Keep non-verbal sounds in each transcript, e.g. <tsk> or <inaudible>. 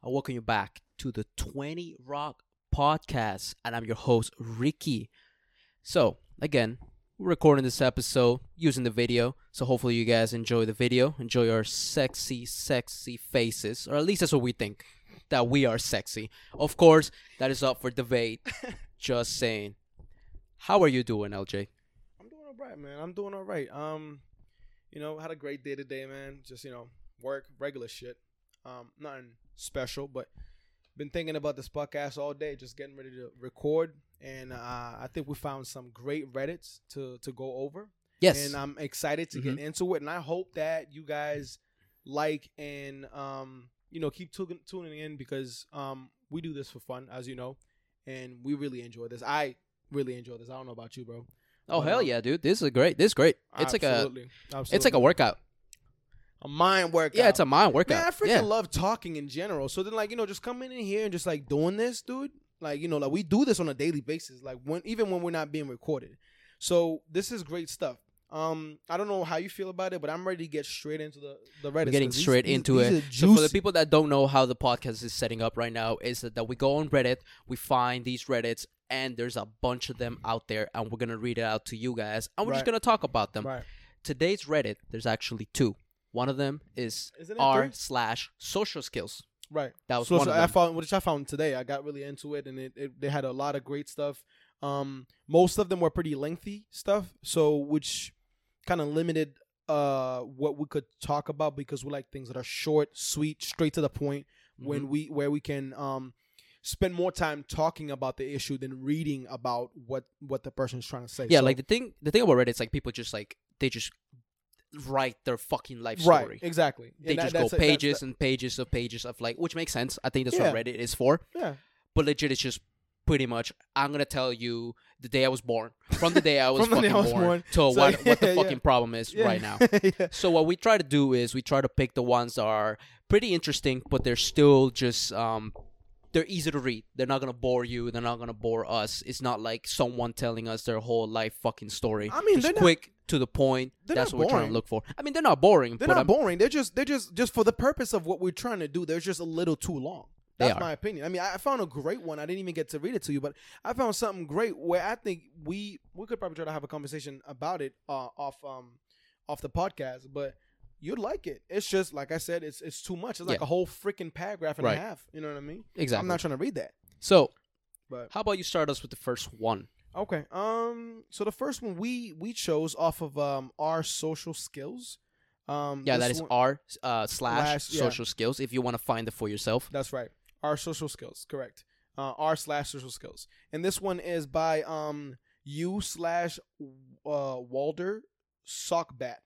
I welcome you back to the 20 Rock Podcast, and I'm your host, Ricky. So, again, we're recording this episode using the video, so hopefully you guys enjoy the video, enjoy our sexy, sexy faces, or at least that's what we think, that we are sexy. Of course, that is up for debate. <laughs> Just saying. How are you doing, LJ? I'm doing all right, man. I'm doing all right. Um, you know, had a great day today, man. Just you know, work, regular shit. Um, nothing special, but been thinking about this podcast all day, just getting ready to record, and uh, I think we found some great Reddits to to go over. Yes. and I'm excited to Mhm. get into it, and I hope that you guys like and um, you know, keep tu- tuning in because um, we do this for fun, as you know, and we really enjoy this. I really enjoy this. I don't know about you, bro. oh, but, hell um, yeah, dude. This is great. This is great. It's like a Absolutely. it's like a workout. A mind workout. Yeah, it's a mind workout. Man, I freaking yeah. love talking in general. So then, like, you know, just coming in here and just like doing this, dude. Like, you know, like we do this on a daily basis. Like when even when we're not being recorded. So this is great stuff. Um, I don't know how you feel about it, but I'm ready to get straight into the the Reddit. We're getting straight into it. So for the people that don't know how the podcast is setting up right now, is that, that we go on Reddit, we find these Reddits, and there's a bunch of them out there, and we're gonna read it out to you guys, and we're just gonna talk about them. right. Today's Reddit, there's actually two. One of them is r slash social skills. Right. That was so, one so of I them. found which I found today. I got really into it, and it, it they had a lot of great stuff. Um, most of them were pretty lengthy stuff, so which kind of limited uh what we could talk about because we like things that are short, sweet, straight to the point. Mm-hmm. When we where we can um spend more time talking about the issue than reading about what what the person's trying to say. yeah, So- like the thing, the thing about Reddit is like people just like they just write their fucking life right, story. exactly. They And that- just go that's- that's- pages and pages of pages of like, which makes sense. I think that's Yeah. what Reddit is for. yeah, but legit it's just pretty much i'm gonna tell you the day i was born from the day i <laughs> was fucking I was born, born. to So, what, <laughs> what the yeah, yeah. fucking problem is yeah. right now <laughs> yeah. so what we try to do is we try to pick the ones that are pretty interesting but they're still just um they're easy to read they're not gonna bore you they're not gonna bore us it's not like someone telling us their whole life fucking story I mean, just they're not- quick to the point they're that's what we're trying to look for i mean they're not boring They're not I'm- boring. They're just they're just just for the purpose of what we're trying to do. They're just a little too long. That's my opinion. I mean, I I found a great one. I didn't even get to read it to you, but I found something great where I think we we could probably try to have a conversation about it uh, off um off the podcast. But you'd like it. It's just like I said. It's it's too much. It's like Yeah. a whole freaking paragraph and Right. a half. You know what I mean? exactly I'm not trying to read that. so But how about you start us with the first one okay. Um. So the first one we we chose off of um our social skills. Um. Yeah, that is one- R uh, slash Slash, yeah. social skills. If you want to find it for yourself. That's right. Our social skills, correct. Uh, R slash social skills, and this one is by um U slash uh Walder Sockbat.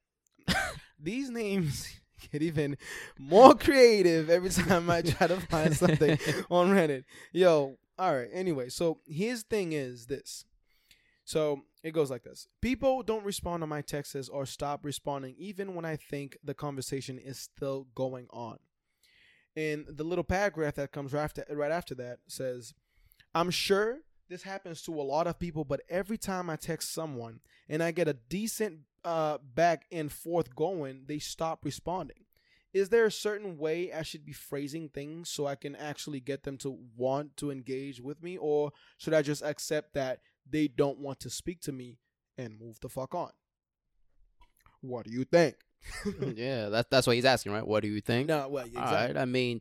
<laughs> These names <laughs> get even more creative every time I try to find something <laughs> on Reddit. Yo, all right. Anyway, so his thing is this. So it goes like this: People don't respond to my texts or stop responding, even when I think the conversation is still going on. And the little paragraph that comes right after, right after that says, I'm sure this happens to a lot of people, but every time I text someone and I get a decent uh, back and forth going, they stop responding. Is there a certain way I should be phrasing things so I can actually get them to want to engage with me? Or should I just accept that they don't want to speak to me and move the fuck on? What do you think? <laughs> <laughs> yeah, that, that's what he's asking, right? What do you think? No, well, exactly. All right. I mean,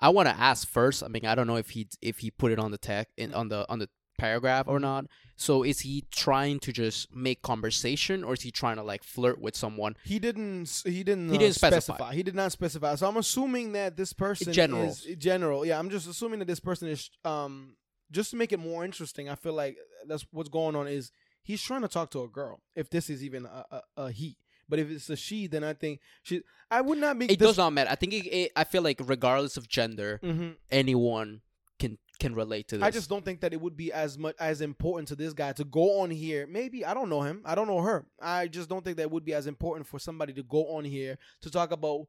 I want to ask first. I mean, I don't know if he if he put it on the tech in on the on the paragraph or Mhm. not. So is he trying to just make conversation, or is he trying to like flirt with someone? He didn't. He didn't. He uh, didn't specify. He did not specify. So I'm assuming that this person general. is general. Yeah, I'm just assuming that this person is um just to make it more interesting. I feel like that's what's going on. Is he's trying to talk to a girl? If this is even a, a, a he, but if it's a she, then I think she. I would not be. It does not matter. I think it, it, I feel like regardless of gender, hmm anyone can can relate to this. I just don't think that it would be as much as important to this guy to go on here. Maybe I don't know him. I don't know her. I just don't think that it would be as important for somebody to go on here to talk about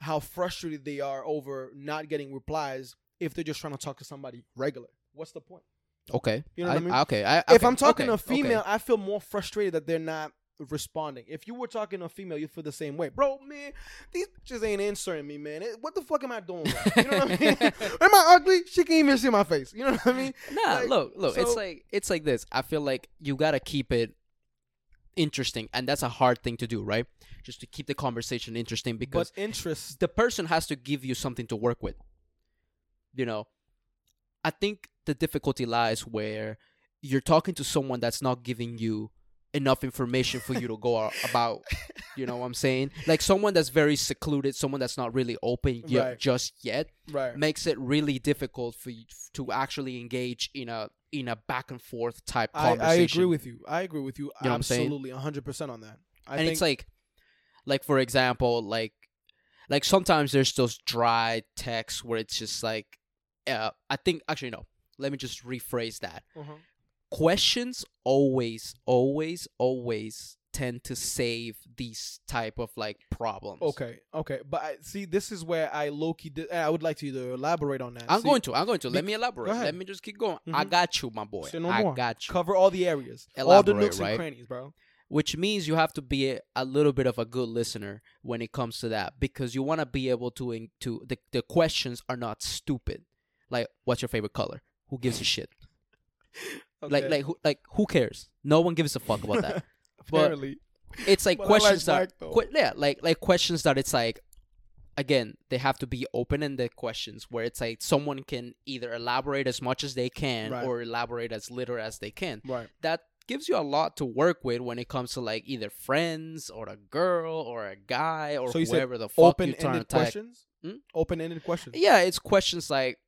how frustrated they are over not getting replies if they're just trying to talk to somebody regular. What's the point? okay. You know what I mean? Okay. I, if I'm talking okay, to a female, okay. I feel more frustrated that they're not responding. If you were talking to a female, you feel the same way, bro. Man, these bitches ain't answering me, man. What the fuck am I doing? You know what I mean? <laughs> am I ugly? She can't even see my face. You know what I mean? Nah, Like, look, look. it's like it's like this. I feel like you gotta keep it interesting, and that's a hard thing to do, right? Just to keep the conversation interesting because But interest. the person has to give you something to work with. You know, I think the difficulty lies where you're talking to someone that's not giving you enough information for you to go about. <laughs> You know what I'm saying? Like someone that's very secluded, someone that's not really open yet, Right. just yet, Right. makes it really difficult for you to actually engage in a in a back and forth type conversation. I agree with you. I agree with you. You know what I'm saying? Absolutely, hundred percent on that. I and think, it's like like for example like like sometimes there's those dry texts where it's just like uh i think actually no let me just rephrase that Uh-huh. questions always always always tend to save these type of like problems Okay, okay, but I, see, this is where I low key. Di- I would like to either elaborate on that. i'm See, going to i'm going to let me elaborate let me just keep going i Mhm. got you my boy Say no i more. got you cover all the areas, all the nooks right? and crannies, bro. which means you have to be a, a little bit of a good listener when it comes to that because you want to be able to in, to the, the questions are not stupid like what's your favorite color who gives a shit <laughs> like Okay. like who like who cares no one gives a fuck about that <laughs> but- it's like But like questions black, that though. yeah like like questions that it's like again they have to be open-ended questions where it's like someone can either elaborate as much as they can Right. or elaborate as little as they can right? that gives you a lot to work with when it comes to like either friends or a girl or a guy or So whoever the fuck you trying to Open-ended tag. questions. Hmm? Open-ended questions. Yeah, it's questions like,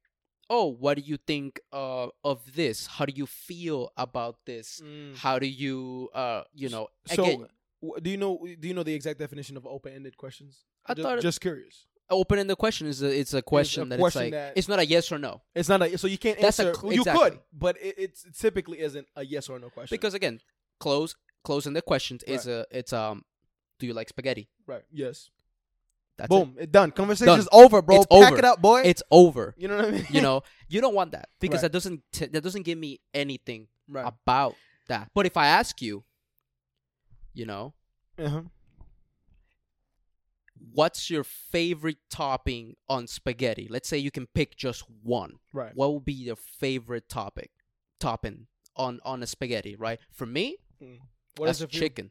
"Oh, what do you think uh, of this? How do you feel about this? Mm. How do you, uh, you know, So, again, w- do you know? Do you know the exact definition of open-ended questions? I just, thought just curious. open-ended question is a, it's a question that question it's like that- it's not a yes or no It's not a so you can't That's a answer. cl- you exactly. could, but it, it's, it typically isn't a yes or no question. because again, close closing the questions is a it's um, do you like spaghetti? right, yes, That's boom, it. done. Conversation's Done. over, bro. It's Pack over. it up, boy. It's over. you know what I mean? you know <laughs> you don't want that because Right. that doesn't t- that doesn't give me anything right? about that but if i ask you you know Uh-huh. what's your favorite topping on spaghetti let's say you can pick just one Right. what would be your favorite topic topping on on a spaghetti right for me What that's is it for you? chicken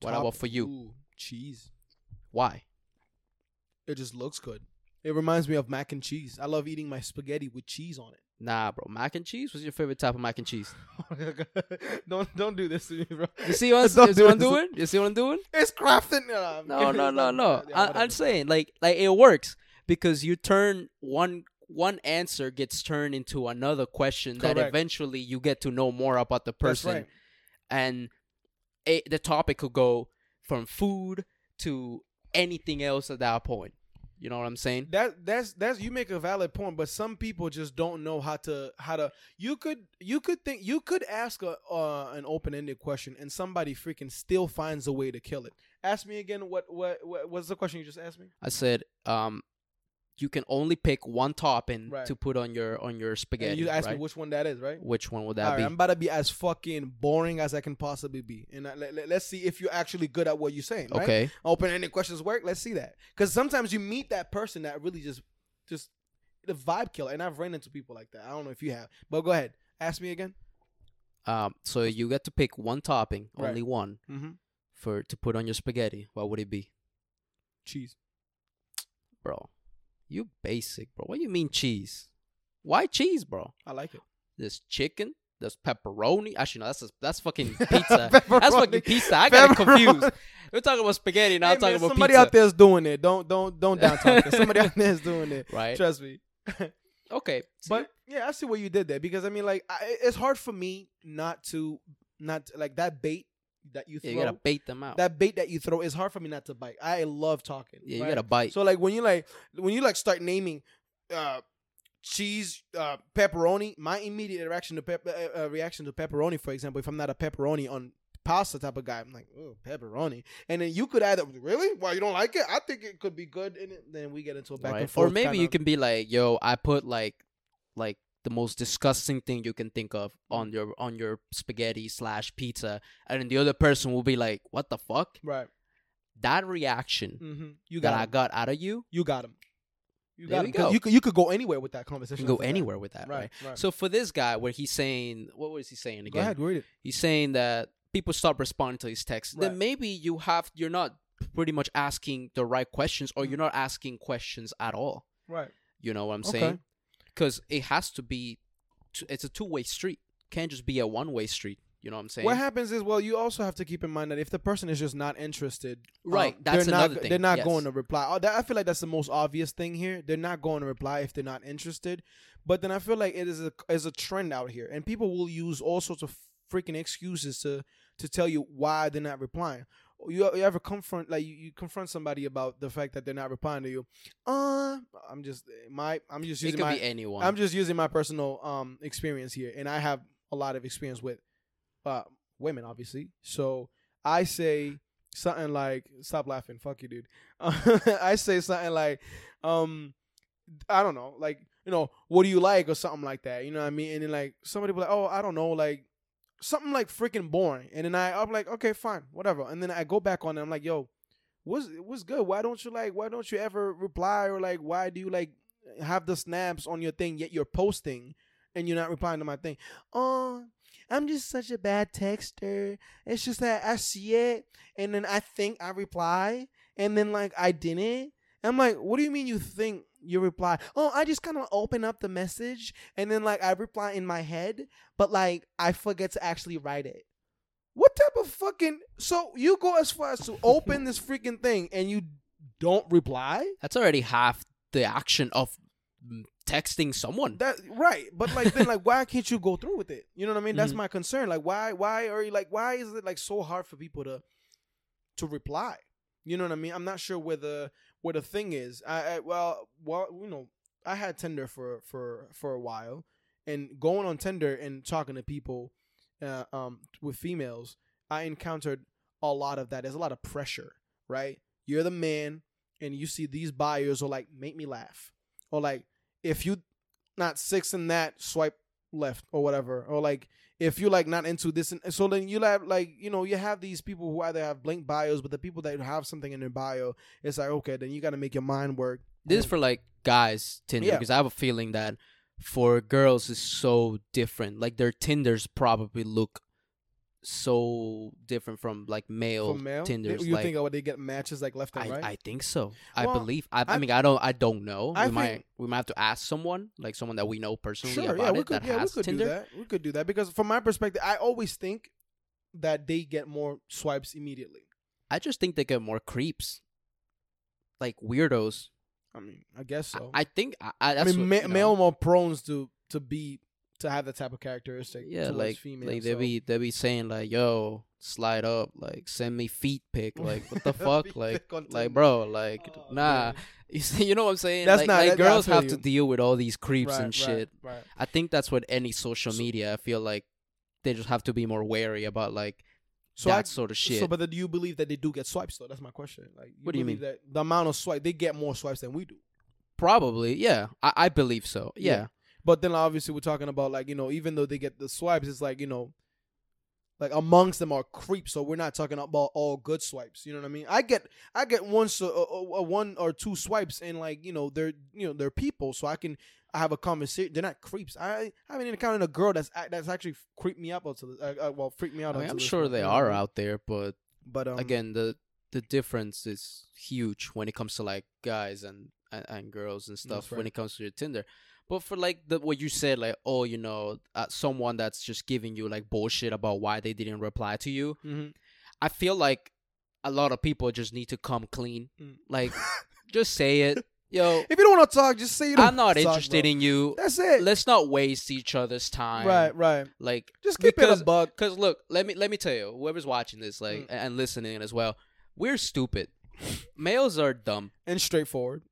what Top- about for you Ooh, cheese. why It just looks good. It reminds me of mac and cheese. I love eating my spaghetti with cheese on it. nah bro mac and cheese what's your favorite type of mac and cheese <laughs> don't don't do this to me, bro. you see what, <laughs> Don't you see what i'm doing you see what i'm doing It's crafting. No, No, no, no, no. Yeah, I, I'm saying like like it works because you turn one one answer gets turned into another question that eventually you get to know more about the That's person right. and it, the topic could go from food to anything else at that point. You know what I'm saying? That that's that's you make a valid point, but some people just don't know how to how to. You could you could think you could ask a uh, an open ended question, and somebody freaking still finds a way to kill it. Ask me again. What what what what's the question you just asked me? I said um you can only pick one topping Right. to put on your on your spaghetti. and you asked right? me which one that is, right? Which one would that right, be? I'm about to be as fucking boring as I can possibly be, and I, let, us see if you're actually good at what you're saying. Right? Okay. open ended questions work. Let's see that. Because sometimes you meet that person that really just just the vibe killer. And I've ran into people like that. I don't know if you have. But go ahead. Ask me again. Um so you get to pick one topping, only one Mm-hmm. for to put on your spaghetti. What would it be? Cheese. bro. You basic, bro. What do you mean cheese? Why cheese, bro? I like it. There's chicken. There's pepperoni. Actually, no, that's a, that's fucking <laughs> pizza. that's fucking pizza. I got confused. We're talking about spaghetti, now Hey, I'm talking about somebody pizza. out there is doing it. Don't don't don't down talk. Somebody <laughs> out there is doing it. right? Trust me. <laughs> Okay, But yeah, I see what you did there because I mean, like, I, it's hard for me not to not like that bait that you yeah, you gotta bait them out. that bait that you throw is hard for me not to bite. I love talking. yeah, you gotta bite. So like when you like when you like start naming uh cheese uh pepperoni, my immediate reaction to pep- uh, uh, reaction to pepperoni, for example, if I'm not a pepperoni on pasta type of guy, I'm like, oh pepperoni, and then you could add up. Really? Why you don't like it? I think it could be good, and then we get into a back right? and forth. Or maybe you can be like, "Yo, I put like, like the most disgusting thing you can think of on your on your spaghetti slash pizza, and then the other person will be like, "What the fuck?" Right. That reaction Mm-hmm. You that got I got out of you, You got him. You There got him. go. You could you could go anywhere with that conversation. you conversation. can go after that. anywhere with that, right? Right. Right. So for this guy, where he's saying, what was he saying again? go ahead. Read it. He's saying that people stop responding to his texts. Then maybe you have you're not pretty much asking the right questions, or you're not asking questions at all. Right. You know what I'm Okay. saying? Because it has to be, t- it's a two way street. Can't just be a one way street. You know what I'm saying? What happens is, well, you also have to keep in mind that if the person is just not interested, um, Right, that's they're another not, thing, They're not yes. going to reply. Oh, that, I feel like that's the most obvious thing here. They're not going to reply if they're not interested. But then I feel like it is a is a trend out here, and people will use all sorts of freaking excuses to to tell you why they're not replying. You, you ever confront like you, you confront somebody about the fact that they're not replying to you? Uh, I'm just my I'm just using my anyone. I'm just using my personal um experience here, and I have a lot of experience with uh women, obviously. So I say something like, "Stop laughing, fuck you, dude." <laughs> I say something like, um, I don't know, like you know, what do you like or something like that. You know what I mean? And then like somebody be like, "Oh, I don't know," like something like freaking boring. And then I I'm like, "Okay, fine, whatever." And then I go back on it. I'm like, "Yo." What's what's good? Why don't you like? Why don't you ever reply or like? Why do you like have the snaps on your thing yet you're posting and you're not replying to my thing. Oh, I'm just such a bad texter. It's just that I see it and then I think I reply and then like I didn't. I'm like, what do you mean you think you reply? Oh, I just kind of open up the message and then like I reply in my head, but like I forget to actually write it. What type of fucking so you go as far as to <laughs> open this freaking thing and you don't reply? That's already half the action of mm, texting someone. That right, but like then like <laughs> why can't you go through with it? You know what I mean? That's Mhm. my concern. Like why why are you like why is it like so hard for people to to reply? You know what I mean? I'm not sure where where the thing is. I, I well well you know I had Tinder for for for a while, and going on Tinder and talking to people, uh, um, with females, I encountered a lot of that. There's a lot of pressure, right? You're the man, and you see these bios are like, make me laugh, or like, if you not six in that, swipe left or whatever, or like if you like not into this, and so then you have like you know you have these people who either have blank bios, but the people that have something in their bio, it's like okay, then you got to make your mind work. This is for like guys Tinder Yeah. because I have a feeling that for girls is so different. Like their Tinders probably look so different from like male, for male. Tinders. you like, think oh, they get matches like left and I, right? I think so. I Well, believe. I, I, mean, I don't. I don't know. I we might. We might have to ask someone, like someone that we know personally Sure, about yeah, we it could, that yeah, we could Tinder. do that. We could do that because from my perspective, I always think that they get more swipes immediately. I just think they get more creeps, like weirdos. I mean, I guess so. I, think. I, I, I mean, what, ma- you know. male more prone to to be to have that type of characteristic. Yeah, like female. like they so. be they be saying like, "Yo, slide up, like send me feet pic." <laughs> Like what the fuck, like like bro, like Oh, nah. man. <laughs> You see, you know what I'm saying? That's like, not- like that- girls have you. to deal with all these creeps Right, and shit. Right. I think that's what any social So- media. I feel like they just have to be more wary about like So that I, sort of shit. So, but do you believe that they do get swipes though? That's my question. Like, What do you mean? That the amount of swipe they get more swipes than we do. Probably, yeah. I, I believe so. Yeah. Yeah. But then obviously we're talking about like you know even though they get the swipes, it's like you know, like amongst them are creeps. So we're not talking about all good swipes. You know what I mean? I get I get one so uh, uh, one or two swipes and like you know they're you know they're people, so I can I have a conversation. They're not creeps. I, I haven't encountered a girl that's that's actually creeped me up until uh, uh, well freaked me out. I mean, this sure point, they you know what I are out there, but But um, again, the the difference is huge when it comes to like guys and and, and girls and stuff. When it comes to your Tinder, but for like the what you said, like oh, you know, uh, someone that's just giving you like bullshit about why they didn't reply to you. mhm. I feel like a lot of people just need to come clean. Mm. Like, <laughs> just say it, yo. if you don't want to talk, just say you don't. I'm not talk, interested bro. in you. That's it. Let's not waste each other's time. right, right. Like Just keep Because- it a buck. Cause look, let me let me tell you, whoever's watching this, like Mm. and listening as well, we're stupid. Males are dumb. and straightforward.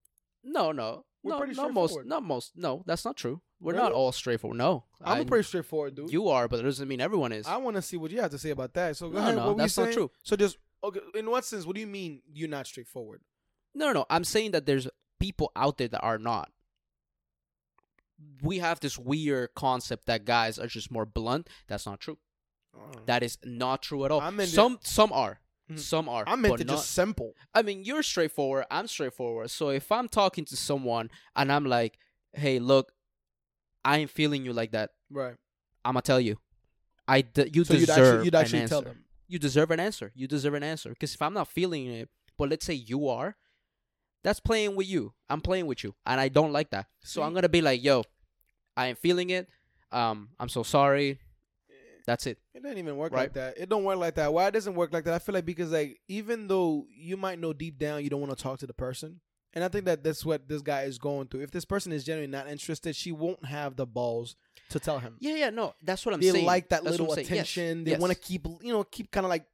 No, no, We're no, pretty not most, not most. No, that's not true. We're Really? not all straightforward. No, I'm I- pretty straightforward dude. You are, but it doesn't mean everyone is. I want to see what you have to say about that. So go No, ahead. no, what that's not true. So just okay. In what sense? What do you mean you're not straightforward? no, no, no. I'm saying that there's people out there that are not. we have this weird concept that guys are just more blunt. That's not true. Uh, That is not true at all. Some some are. Mhm. Some are. I'm meant to not, just simple. I mean, you're straightforward. I'm straightforward. So if I'm talking to someone and I'm like, "Hey, look, I ain't feeling you like that," Right. I'm gonna tell you, I de- you So you'd deserve actually you'd an actually tell answer. them. You deserve an answer. You deserve an answer. Because if I'm not feeling it, but let's say you are, that's playing with you. I'm playing with you, and I don't like that. So I'm gonna be like, "Yo, I ain't feeling it. Um, I'm so sorry. That's it." It doesn't even work Right. like that. It don't work like that. Why it doesn't work like that? I feel like because like even though you might know deep down you don't want to talk to the person, and I think that that's what this guy is going through. If this person is genuinely not interested, she won't have the balls to tell him. Yeah, yeah, no, that's what I'm they saying. They like that That's little I'm. Yes, attention. They yes. want to keep you know keep kind of like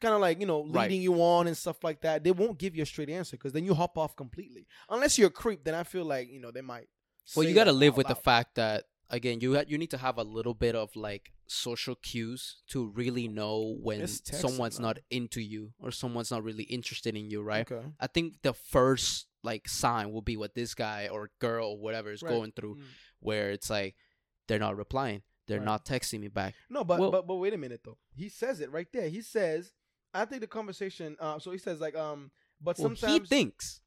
kind of like you know leading Right. you on and stuff like that. They won't give you a straight answer because then you hop off completely. Unless you're a creep, then I feel like you know they might. Well, you got to live with the fact that again, you ha- you need to have a little bit of like social cues to really know when someone's man. not into you or someone's not really interested in you, right? Okay. I think the first like sign will be what this guy or girl or whatever is Right. going through, Mm. where it's like they're not replying, they're Right. not texting me back. No, but Well- but but wait a minute though. He says it right there. He says, I think the conversation. Uh, so he says like um, but Well, sometimes he thinks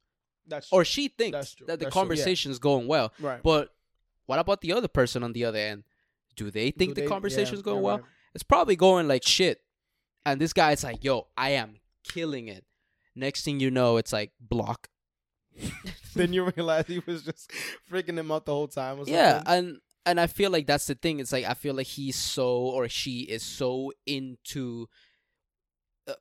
that's or she thinks that the That's true, yeah. conversation is going well, right. but what about the other person on the other end? Do they think Do the they- conversation yeah, is going well? right. it's probably going like shit. And this guy's like, yo, I am killing it. Next thing you know, it's like block. <laughs> then you realize he was just freaking him out the whole time. Yeah, and and I feel like that's the thing. It's like I feel like he's so or she is so into,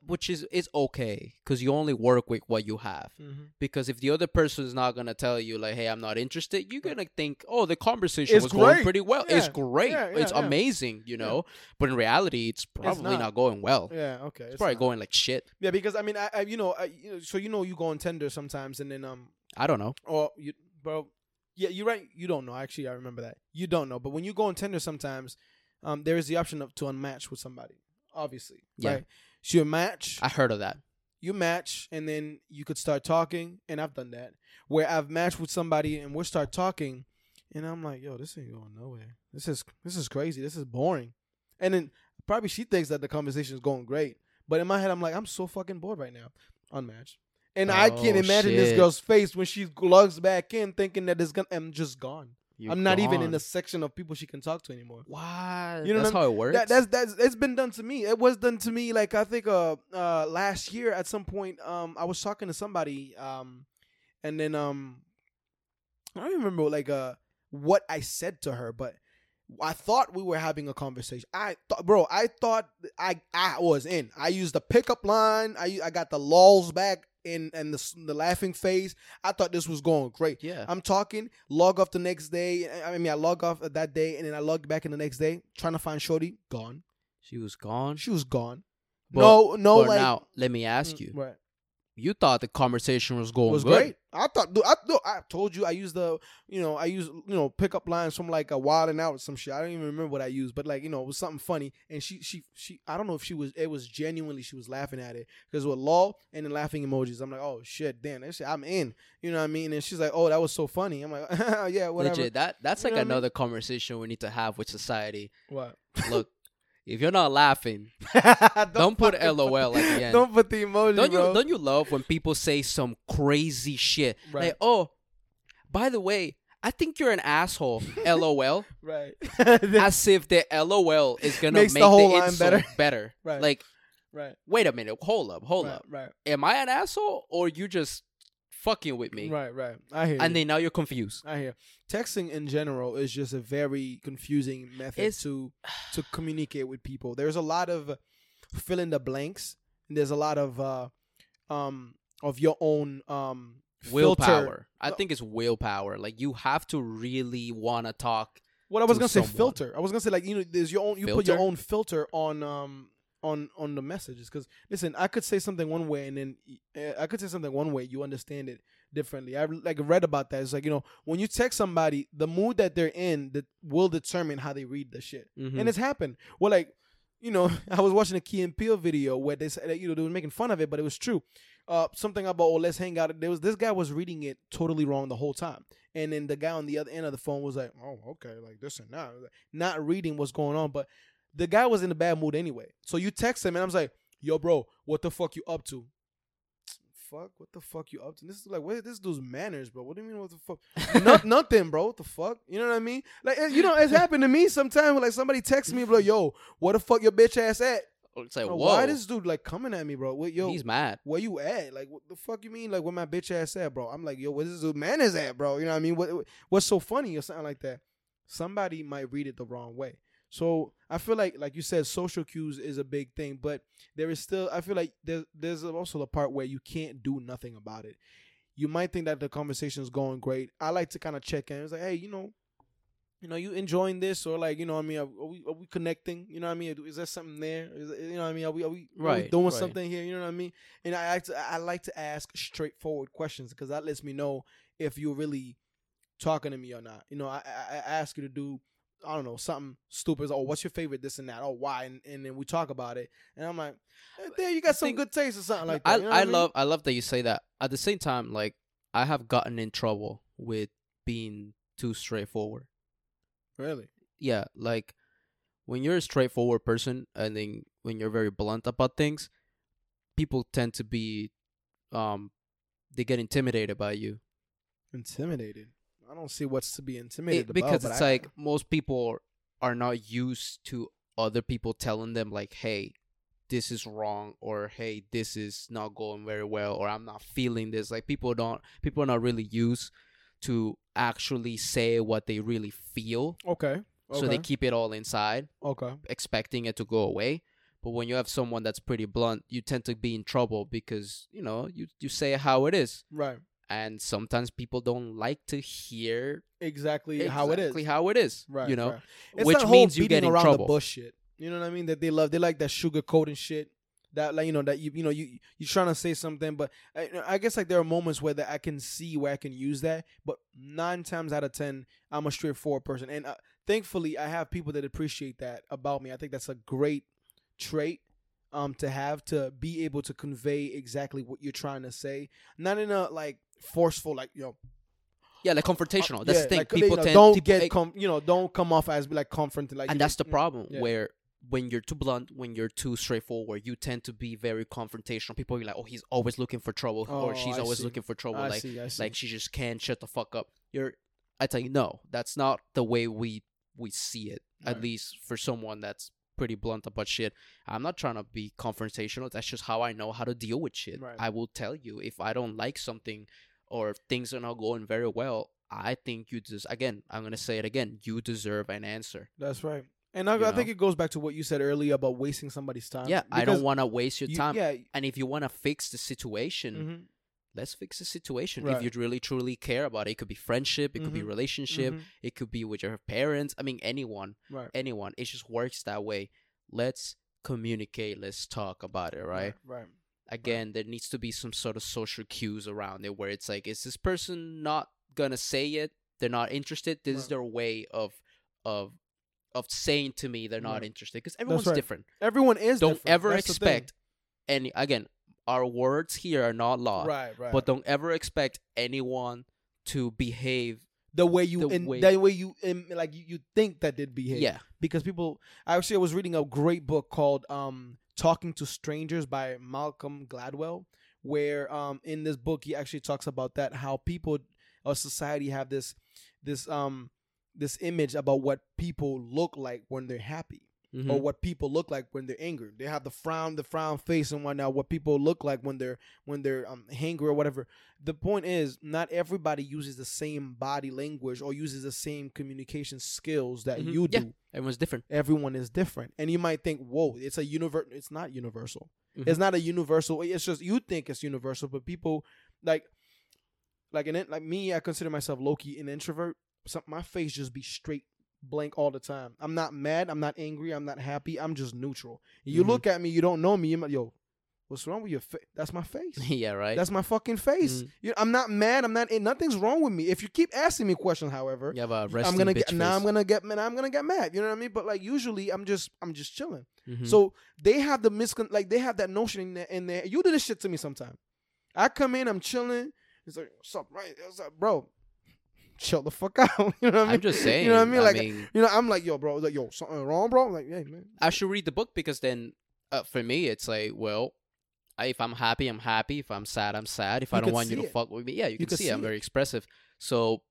which is is okay because you only work with what you have. Mhm. Because if the other person is not gonna tell you like, "Hey, I'm not interested," you're gonna think, "Oh, the conversation It's was going pretty well. It's great. Yeah, yeah, it's yeah. amazing," you know. But in reality, it's probably not. not. going well. yeah, okay. It's, it's probably not. going like shit. Yeah, because I mean, I, I you know, I, you know, so you know, you go on Tinder sometimes, and then um, I don't know. or you, bro, yeah, you're right. You don't know. Actually, I remember that. You don't know, but when you go on Tinder, sometimes, um, there is the option of to unmatch with somebody. Obviously, Yeah. Right? So you match, I heard of that. you match, and then you could start talking. And I've done that where I've matched with somebody, and we'll start talking, and I'm like, yo, this ain't going nowhere. This is this is crazy. This is boring. And then probably she thinks that the conversation is going great, but in my head, I'm like, I'm so fucking bored right now. Unmatched. And I can't Oh, imagine this girl's face when she logs back in, thinking that it's gonna. I'm just gone. You're I'm not even in the section of people she can talk to anymore. What? You know that's how it works. That, that's that's it's been done to me. It was done to me like I think uh uh last year at some point um I was talking to somebody um and then um I don't remember like uh what I said to her, but I thought we were having a conversation. I thought, bro, I thought I I was in. I used the pickup line. I I got the lulls back in and the the laughing face. I thought this was going great. yeah. I'm talking, log off the next day. I mean, I log off that day and then I log back in the next day, trying to find Shorty. Gone. she was gone. She was gone. But- no, no, but like. now let me ask Mm, you. Right. You thought the conversation was going It was good. great. I thought, dude, I, no, I told you I used the, you know, I used, you know, pickup lines from like a Wild 'N Out or some shit. I don't even remember what I used, but like, you know, it was something funny. And she, she, she, I don't know if she was, it was genuinely, she was laughing at it because with lol and then laughing emojis. I'm like, oh shit, damn, that shit, I'm in. You know what I mean? And she's like, oh, that was so funny. I'm like, <laughs> yeah, whatever. Legit. That that's You like what I mean? another conversation we need to have with society. What? Look, if you're not laughing, <laughs> don't, don't put LOL at the end. Don't put the emoji, don't you bro. don't you love when people say some crazy shit Right. like, "Oh, by the way, I think you're an asshole." <laughs> LOL. right. <laughs> As if the LOL is gonna Makes make the, whole line better. better. Right. Like, right. wait a minute, hold up, hold right, up. Right. Am I an asshole or you just fucking with me? Right. Right. I hear. And you. then now you're confused. I hear. Texting in general is just a very confusing method It's- to to communicate with people. There's a lot of fill in the blanks. And there's a lot of uh um of your own um Willpower. filter. I think it's willpower. Like you have to really want to talk. What I was to gonna say filter. I was gonna say like you know there's your own you put your own filter on um on on the messages because listen I could say something one way and then uh, I could say something one way you understand it differently. I've like read about that. It's like you know when you text somebody the mood that they're in that will determine how they read the shit. Mhm. and it's happened. Well, like you know, <laughs> I was watching a Key and Peele video where they said that, you know they were making fun of it, but it was true. uh, something about oh let's hang out. There was this guy was reading it totally wrong the whole time, and then the guy on the other end of the phone was like, oh okay, like this and that, not reading what's going on, but the guy was in a bad mood anyway. So you text him, and I'm like, yo, bro, what the fuck you up to? Fuck, what the fuck you up to? This is like, what? This dude's manners, bro. What do you mean, what the fuck? <laughs> no, nothing, bro. What the fuck? You know what I mean? Like, you know, it's happened to me sometimes. Like somebody texts me, bro, yo, what the fuck your bitch ass at? Oh, it's like, Bro, whoa, why this dude like coming at me, bro? What, yo, he's mad. where you at? Like, what the fuck you mean? Like, where my bitch ass at, bro? I'm like, yo, where this dude man is at, bro? You know what I mean? What, what's so funny or something like that? Somebody might read it the wrong way. So I feel like, like you said, social cues is a big thing, but there is still. I feel like there's there's also the part where you can't do nothing about it. You might think that the conversation is going great. I like to kind of check in. It's like, hey, you know, you know, you enjoying this or like, you know, what I mean, are, are we are we connecting? You know, what I mean, is there something there? Is, you know, what I mean, are we are we, are we doing right. something here? You know what I mean? And I like to, I like to ask straightforward questions because that lets me know if you're really talking to me or not. You know, I, I, I ask you to do. I don't know something stupid. Oh, what's your favorite? This and that. Oh, why? And, and then we talk about it, and I'm like, eh, there, you got some good taste or something like that. I you know I what mean? love I love that you say that. At the same time, like I have gotten in trouble with being too straightforward. really. Yeah, like when you're a straightforward person and then when you're very blunt about things, people tend to be um they get intimidated by you. intimidated. I don't see what's to be It- because about. it's I- like most people are not used to other people telling them like, "Hey, this is wrong," or "Hey, this is not going very well," or "I'm not feeling this." Like people don't, people are not really used to actually say what they really feel, okay. Okay. so they keep it all inside, okay. expecting it to go away. But when you have someone that's pretty blunt, you tend to be in trouble because you know you you say how it is, Right. And sometimes people don't like to hear Exactly, how it is. exactly how it is. Right. you know, right. It's which that means you get in around trouble. the bush shit. You know what I mean? That they love. They like that sugar coating shit. That like you know that you you know you you're trying to say something, but I, I guess like there are moments where that I can see where I can use that. But nine times out of ten, I'm a straightforward person, and uh, thankfully I have people that appreciate that about me. I think that's a great trait um to have to be able to convey exactly what you're trying to say, not in a like forceful like yo Yeah, like confrontational. That's yeah, the thing. like, you people know, tend don't people- get com- you know don't come off as like confronting like and you that's the problem yeah. where when you're too blunt, when you're too straightforward, you tend to be very confrontational. People are like, "Oh, he's always looking for trouble," or Oh, "She's I always see. looking for trouble." I like, see, see. like she just can't shut the fuck up. You're, I tell you, no, that's not the way we we see it. At least for someone that's pretty blunt about shit. I'm not trying to be confrontational. That's just how I know how to deal with shit. Right. I will tell you if I don't like something or if things are not going very well. I think you just again. I'm gonna say it again. You deserve an answer. that's right. And I, I think it goes back to what you said earlier about wasting somebody's time. yeah, I don't want to waste your you- time. Yeah. And if you want to fix the situation, mhm, let's fix the situation. Right. If you really truly care about it, it could be friendship, it could be Mhm. relationship, mhm, it could be with your parents. I mean, anyone, Right. anyone. It just works that way. Let's communicate. Let's talk about it, right? Right. Again, there needs to be some sort of social cues around it where it's like, is this person not gonna say it? They're not interested. This is their way of of of saying to me they're not Right. interested because everyone's right. different. Everyone is. Don't different. ever That's expect any. Again, our words here are not law, Right. Right. but don't ever expect anyone to behave. the way you the in way- that way you in, like you, you think that they'd behave. Yeah, because people I actually I was reading a great book called um Talking to Strangers by Malcolm Gladwell where um in this book he actually talks about that how people or society have this this um this image about what people look like when they're happy Mhm. or what people look like when they're angry. They have the frown, the frown face and whatnot. What people look like when they're when they're um angry or whatever. The point is, not everybody uses the same body language or uses the same communication skills that Mhm. you Yeah. do. everyone's different. Everyone is different, and you might think, "Whoa, it's a universe." It's not universal. Mhm. It's not a universal. It's just you think it's universal, but people like like an like me. I consider myself lowkey an introvert. So my face just be straight blank all the time. I'm not mad. I'm not angry. I'm not happy. I'm just neutral. You Mhm. look at me. You don't know me. Yo, what's wrong with your face? That's my face. <laughs> yeah, right. That's my fucking face. Mhm. You, I'm not mad. I'm not. Nothing's wrong with me. If you keep asking me questions, however, you have a I'm gonna get now. I'm gonna get man. I'm gonna get mad. You know what I mean? But like usually, I'm just I'm just chilling. Mhm. So they have the miscon like they have that notion in there. In there. You do this shit to me sometime. I come in, I'm chilling. It's like, what's up, right? What's up, bro? Chill the fuck <laughs> out. you know what I mean? I'm just saying. You know what I mean? Like, mean, you know, I'm like, yo, bro, like, yo, something wrong, bro. I'm like, hey, man. I should read the book because then, uh, for me, it's like, well, I, if I'm happy, I'm happy. If I'm sad, I'm sad. If You I don't want you to it. fuck with me, yeah, you, can could see, I'm very expressive. So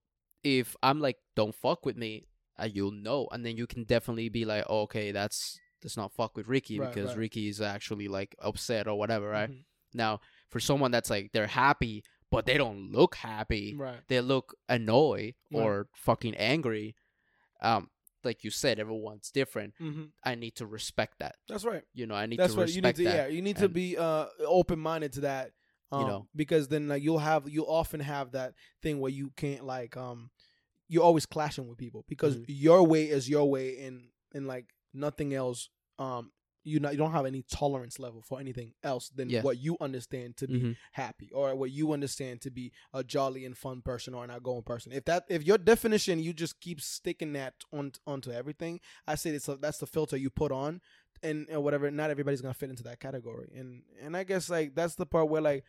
if I'm like, don't fuck with me, uh, you'll know, and then you can definitely be like, oh, okay, that's that's not fuck with Ricky Right, because right. Ricky is actually like upset or whatever, right? Mhm. Now, for someone that's like they're happy but they don't look happy, Right. they look annoyed Right. or fucking angry. Um, like you said, everyone's different. Mm-hmm. I need to respect that. That's right. You know, I need That's to right. You respect need to, that. yeah, you need to be uh open minded to that. Um, You know. because then like you'll have you'll often have that thing where you can't like um you're always clashing with people because Mhm. your way is your way and and like nothing else um you not you don't have any tolerance level for anything else than Yeah. what you understand to be Mhm. happy or what you understand to be a jolly and fun person or an outgoing person. If that if your definition you just keep sticking that on onto everything, I say it's a, that's the filter you put on and, and whatever. Not everybody's gonna fit into that category, and and I guess like that's the part where like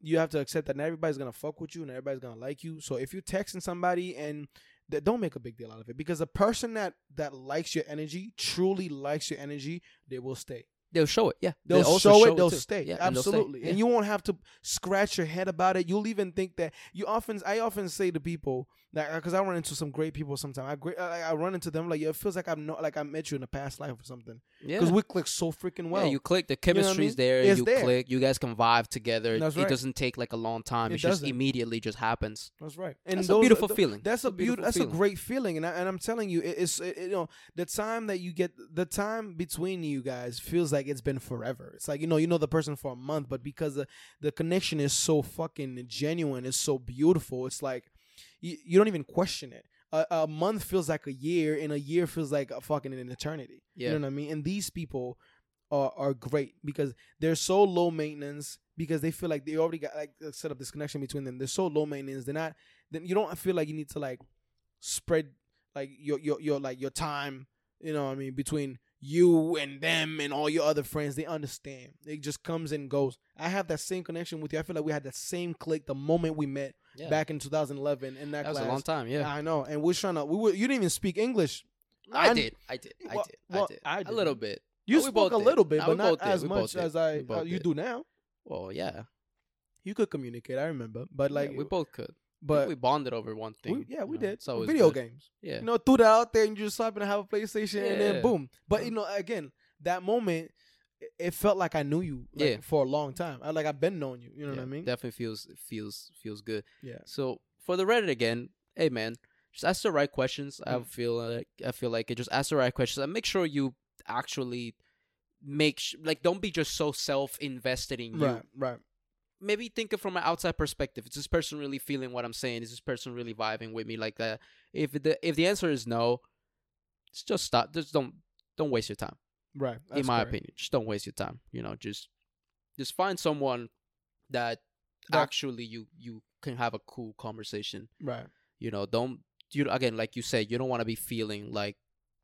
you have to accept that not everybody's gonna fuck with you and everybody's gonna like you. So if you're texting somebody and that don't make a big deal out of it because the person that that likes your energy truly likes your energy, they will stay. They'll show it. Yeah, They'll also show it. They'll too. stay. Yeah, and stay. Absolutely. Yeah. And you won't have to scratch your head about it. You'll even think that you often. I often say to people that uh, because I run into some great people sometimes. I great. I, I run into them like yeah, it feels like I've no, like I met you in a past life or something. yeah. Because we click so freaking well. yeah, you click. The know what I chemistry's mean? there. It's you there. click. You guys can vibe together. That's It right. doesn't take like a long time. It It, just immediately just happens. That's right. And That's those, a beautiful th- feeling. That's a beautiful. That's feeling. a great feeling, and I, and I'm telling you, it, it's it, you know the time that you get, the time between you guys feels like it's been forever. It's like you know you know the person for a month, but because the the connection is so fucking genuine, it's so beautiful. It's like you, you don't even question it. A, a month feels like a year, and a year feels like a fucking an eternity. Yeah. You know what I mean? And these people are are great because they're so low maintenance because they feel like they already got like set up this connection between them. They're so low maintenance. They're not. Then you don't feel like you need to like spread like your your your like your time. You know what I mean between you and them and all your other friends. They understand. It just comes and goes. I have that same connection with you. I feel like we had that same click the moment we met Yeah. back in 2011 in that, that was a long time. Yeah, I know, and we're trying to. We were, you didn't even speak English. I I- did. I did. I did. well, I did. I a didn't. little bit. You spoke a little bit, No, but not as We much as I uh, you did. do now. Well, yeah. You could communicate. I remember, but Like like we both could. but we bonded over one thing. we, yeah, we know, did. So video games. Yeah. You know, threw that out there and you just happen to have a PlayStation and then boom. But you know, again, that moment, it- felt like I knew you like, Yeah. for a long time. I like I've been knowing you. You know yeah, what I mean? Definitely feels feels feels good. yeah. So for the Reddit again, hey man, just ask the right questions. I Mm. feel like I feel like it. Just ask the right questions and make sure you actually make sh- like don't be just so self invested in you. Right. Right. Maybe think it from an outside perspective. Is this person really feeling what I'm saying? Is this person really vibing with me like that? If the if the answer is no, just stop. Just don't don't waste your time. Right. in my correct. opinion, just don't waste your time. You know, just just find someone that That- actually you you can have a cool conversation. Right. You know, don't you again like you said, you don't want to be feeling like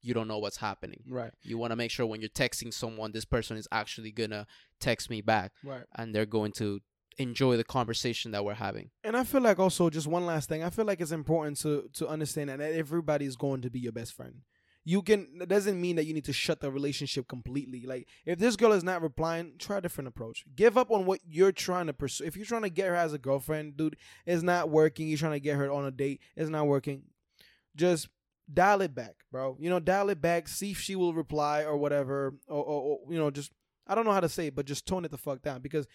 you don't know what's happening. Right. You want to make sure when you're texting someone, this person is actually gonna text me back, Right. and they're going to enjoy the conversation that we're having. And I feel like also just one last thing. I feel like it's important to to understand that not everybody is going to be your best friend. You can that doesn't mean that you need to shut the relationship completely. Like if this girl is not replying, try a different approach. Give up on what you're trying to pursue. If you're trying to get her as a girlfriend, dude, it's not working. You're trying to get her on a date, it's not working. Just dial it back, bro. You know, dial it back. See if she will reply or whatever, or, or, or you know, just I don't know how to say it, but just tone it the fuck down because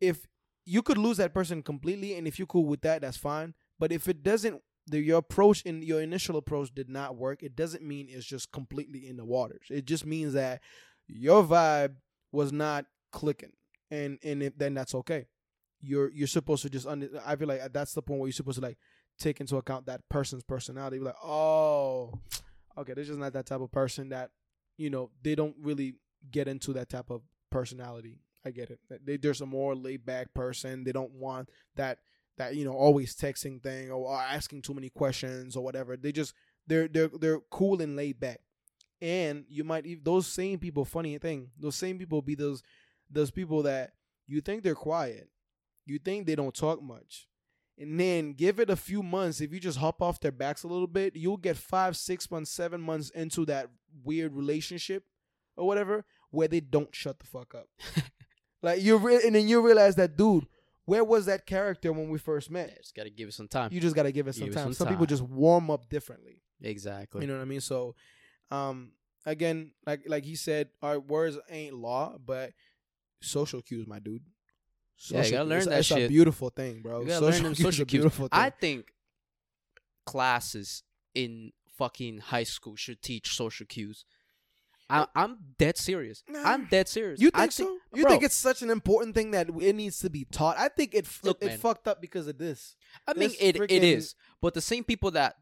if you could lose that person completely, and if you're cool with that, that's fine. But if it doesn't, the, your approach in your initial approach did not work. It doesn't mean it's just completely in the waters. It just means that your vibe was not clicking, and and if, then that's okay. You're you're supposed to just under. I feel like that's the point where you're supposed to like take into account that person's personality. Like, oh, okay, they're just not that type of person that you know they don't really get into that type of personality. I get it. They, there's a more laid back person. They don't want that that you know always texting thing or, or asking too many questions or whatever. They just they're they're they're cool and laid back. And you might even those same people. Funny thing, those same people be those those people that you think they're quiet, You think they don't talk much. And then give it a few months. If you just hop off their backs a little bit, you'll get five, six months, seven months into that weird relationship or whatever where they don't shut the fuck up. <laughs> like you re- and then you realize that dude, where was that character when we first Yeah, met? just gotta give it some time. You just gotta give it some Give it time. some Some people just warm up differently. exactly. You know what I mean? So, um, again, like like he said, our words ain't law, but social cues, my dude. Yeah, you gotta learn it's, that it's shit. a beautiful thing, bro. You gotta learn them <laughs> social cues. beautiful thing. I think classes in fucking high school should teach social cues. I, I'm dead serious. Nah. I'm dead serious. you I think so? You bro, think it's such an important thing that it needs to be taught? I think it Look, it, it fucked up because of this. I mean, this it it freaking- is. But the same people that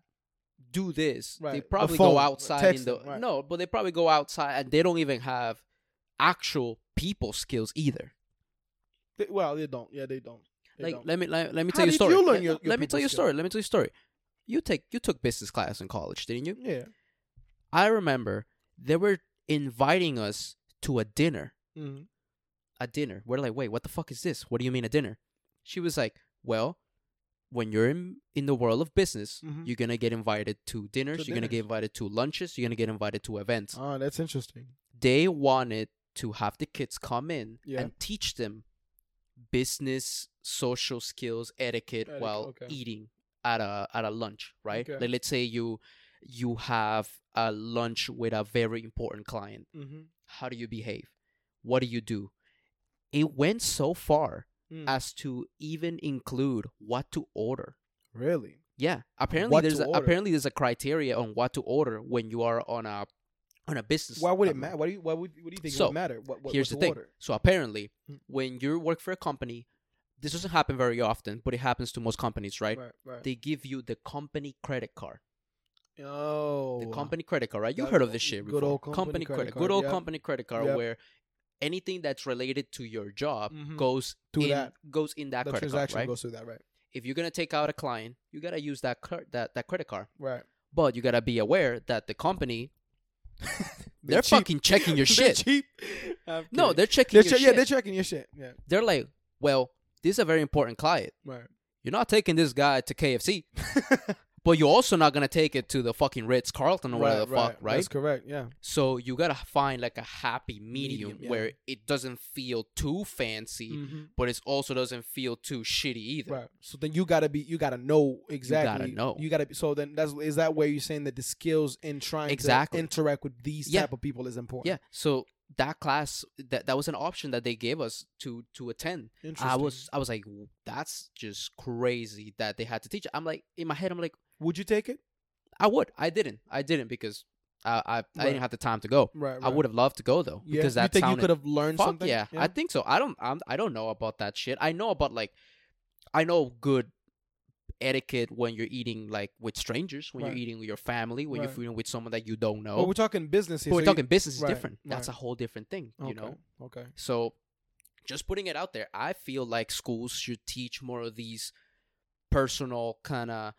do this, Right, they probably phone, go outside in the right. no, but they probably go outside and they don't even have actual people skills either. They- well, they don't. Yeah, they don't. They like don't. let me let, let me How tell you a story. you let, your- your let me tell you a story. Let me tell you a story. You take you took business class in college, didn't you? yeah. I remember they were inviting us to a dinner. hmm A dinner. We're like, wait, what the fuck is this? What do you mean a dinner? She was like, well, when you're in in the world of business, Mhm. you're gonna get invited to dinners. To you're gonna get invited to lunches. You're gonna get invited to events. Oh, that's interesting. they wanted to have the kids come in Yeah. and teach them business, social skills, etiquette, Etiquette, while okay. eating at a at a lunch, right? Okay. Like let's say you you have a lunch with a very important client. Mm-hmm. How do you behave? What do you do? It went so far Mm. as to even include what to order. really? Yeah, apparently What there's a, order. apparently there's a criteria on what to order when you are on a on a business. Why would it matter? Why do you? Why would? What do you think it So, would matter? What? what here's the thing. Order? So apparently, Mm. when you work for a company, this doesn't happen very often, but it happens to most companies, right? Right. Right. They give you the company credit card. Oh. The company credit card, right? You heard of this shit good old company credit credit, card, good old yep. company credit card, Yep. where anything that's related to your job Mhm. goes To in that. goes in that the credit card, transaction right? goes through that. Right. if you're gonna take out a client, you gotta use that card, that that credit card. Right. But you gotta be aware that the company <laughs> They're they're, fucking checking your <laughs> shit. cheap. No, they're checking They're your che- shit. yeah, they're checking your shit. Yeah. they're like, well, this is a very important client. Right. You're not taking this guy to KFC, <laughs> but you're also not gonna take it to the fucking Ritz Carlton or whatever the fuck, right? That's correct. Yeah. So you gotta find like a happy medium, Medium, yeah. where it doesn't feel too fancy, hmm but it also doesn't feel too shitty either. Right. So then you gotta be. You gotta know exactly. You gotta know. You gotta be. So then that's is that where you're saying that the skills in trying Exactly. to interact with these Yeah. type of people is important. Yeah. So that class, that that was an option that they gave us to to attend. Interesting. I was I was like, that's just crazy that they had to teach. it." I'm like, in my head, I'm like, Would you take it? I would. I didn't. I didn't because I I, I didn't have the time to go. Right. I would have loved to go though Yeah. because you that think you could have learned Fuck something? yeah. I think so. I don't. I'm, I don't know about that shit. I know about like, I know good etiquette when you're eating like with strangers, when Right. you're eating with your family, when Right. you're eating with someone that you don't know. Well, we're talking business here. but we're so talking business is right, different. That's a whole different thing. You, You okay, know. Okay. So, just putting it out there, I feel like schools should teach more of these personal kind of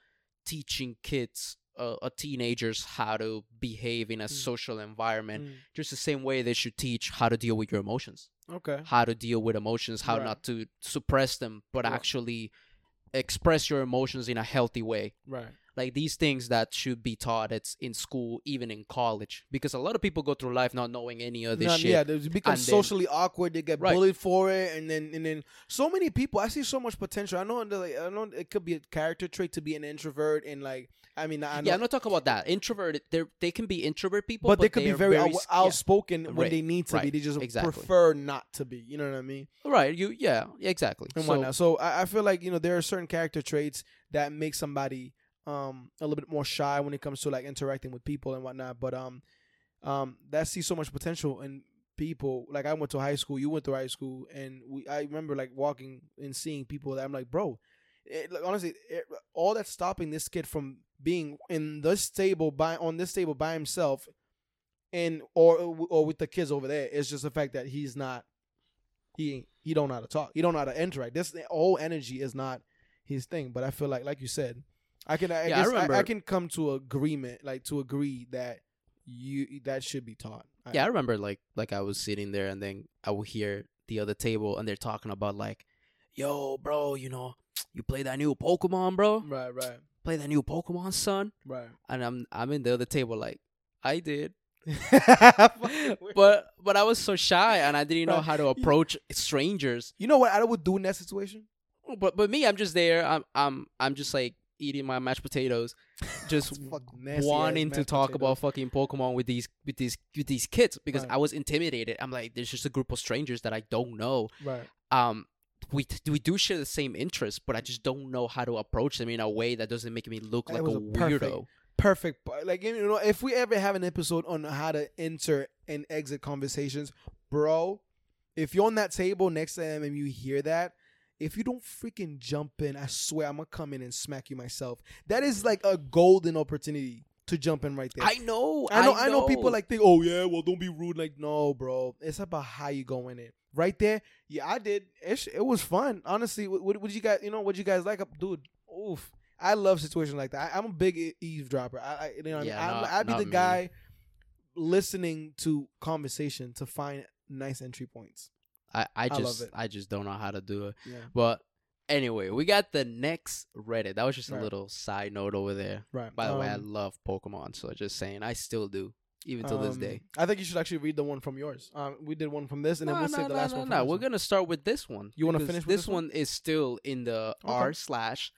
teaching kids. Uh, uh, teenagers how to behave in a Mm. social environment Mm, just the same way they should teach how to deal with your emotions okay. how to deal with emotions, how Right. not to suppress them, but Right. actually express your emotions in a healthy way. Right. Like these things that should be taught it's in school, even in college, because a lot of people go through life not knowing any of this None- shit. yeah, they become and then- socially awkward. They get Right. bullied for it, and then and then so many people. I see so much potential. I know, like, I know it could be a character trait to be an introvert, and like I mean, I know, yeah, I'm not talking about that. Introverted, they they can be introvert people, but, they could be very, out- s- yeah. outspoken when Right, they need to be. They just exactly. prefer not to be. You know what I mean? Right, you yeah, exactly. and So- whatnot. So I, I feel like you know there are certain character traits that make somebody um a little bit more shy when it comes to like interacting with people and whatnot. But um um that sees so much potential in people. Like I went to high school, you went to high school, and we I remember like walking and seeing people that I'm like, bro. It, like, honestly, it, all that's stopping this kid from being in this table by on this table by himself, and or or with the kids over there is just the fact that he's not he he don't know how to talk. He don't know how to interact. This whole energy is not his thing. But I feel like, like you said, I can. I, Yeah, I guess I, I, can come to agreement, like to agree that you that should be taught. I- Yeah, I remember like like I was sitting there and then I would hear the other table and they're talking about like, yo, bro, you know, you play that new Pokemon, bro. Right, right, Play that new Pokemon, son. right. And I'm I'm in the other table like, I did. <laughs> But but I was so shy and I didn't know how to approach strangers. you know what I would do in that situation? But but me, I'm just there. I'm I'm I'm just like eating my mashed potatoes, just <laughs> nasty wanting to talk potatoes. about fucking Pokemon with these with these with these kids because Right. I was intimidated. I'm like, there's just a group of strangers that I don't know. right. Um, we we do share the same interests, but I just don't know how to approach them in a way that doesn't make me look like a a perfect- weirdo. perfect part. like you know if we ever have an episode on how to enter and exit conversations bro if you're on that table next to them and you hear that if you don't freaking jump in i swear i'm gonna come in and smack you myself that is like a golden opportunity to jump in right there I know, I know, I know, people like think, oh yeah, well don't be rude. Like, no, bro, it's about how you go in it. Right there, yeah, I did. It, it was fun, honestly. What, what, what you guys, you know, what you guys like, dude? Oof, I love situations like that. I, I'm a big eavesdropper. I, I you know, I? Yeah, I'm- not- I'd be the me. guy listening to conversation to find nice entry points. I, I just it. I just don't know how to do it. Yeah, But anyway, we got the next Reddit. That was just a Right. little side note over there. right. By the way, I Um, love Pokemon, so just saying, I still do, even till this um, day. I think you should actually read the one from yours. Um, we did one from this, and then we'll no, save the no, last no, one. no. We're one. gonna start with this one. You wanna finish with this this one? one? Is still in the Okay. R slash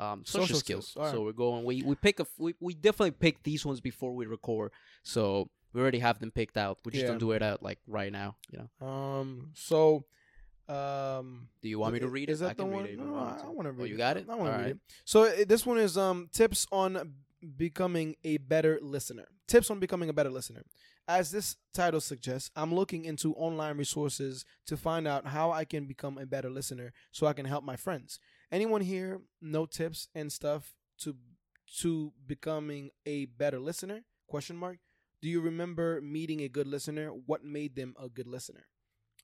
um, social, Social skills. skills, alright. So we're going. We we pick a. f- We, we definitely pick these ones before we record. So we already have them picked out. We just Yeah. don't do it out like right now. You know. Um. So, um, Do you want me to read is it? that I the one? No, no, I want to read. Oh, you got it. I want to read it. So uh, this one is um tips on becoming a better listener. Tips on becoming a better listener. As this title suggests, I'm looking into online resources to find out how I can become a better listener, so I can help my friends. Anyone here know tips and stuff to to becoming a better listener? Question mark. Do you remember meeting a good listener? What made them a good listener?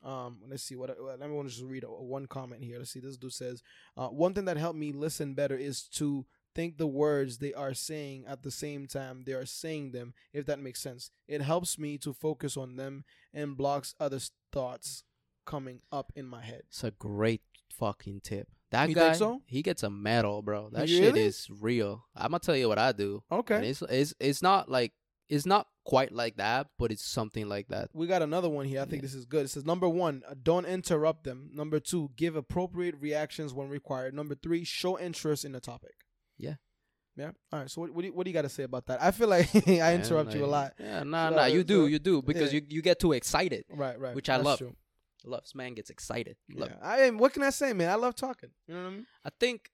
Um, let's see what. Let me want to just read a, one comment here. Let's see. This dude says, uh, "One thing that helped me listen better is to think the words they are saying at the same time they are saying them. If that makes sense, it helps me to focus on them and blocks other thoughts coming up in my head." It's a great fucking tip. That You guy, think so? he gets a medal, bro. That You shit is real. I'm gonna tell you what I do. And Okay, it's it's it's not like it's not quite like that, but it's something like that. we got another one here. I think Yeah. this is good. It says number one, uh, don't interrupt them. Number two, give appropriate reactions when required. Number three, show interest in the topic. Yeah. Yeah. All right. So what what do you, what do you got to say about that? I feel like <laughs> I interrupt you a lot. Yeah, nah, So- nah. You do, you do, because yeah. you you get too excited. Right. Right. Which I That's love. true. Love this man gets excited. Love. Yeah. I am. What can I say, man? I love talking. You know what I mean? I think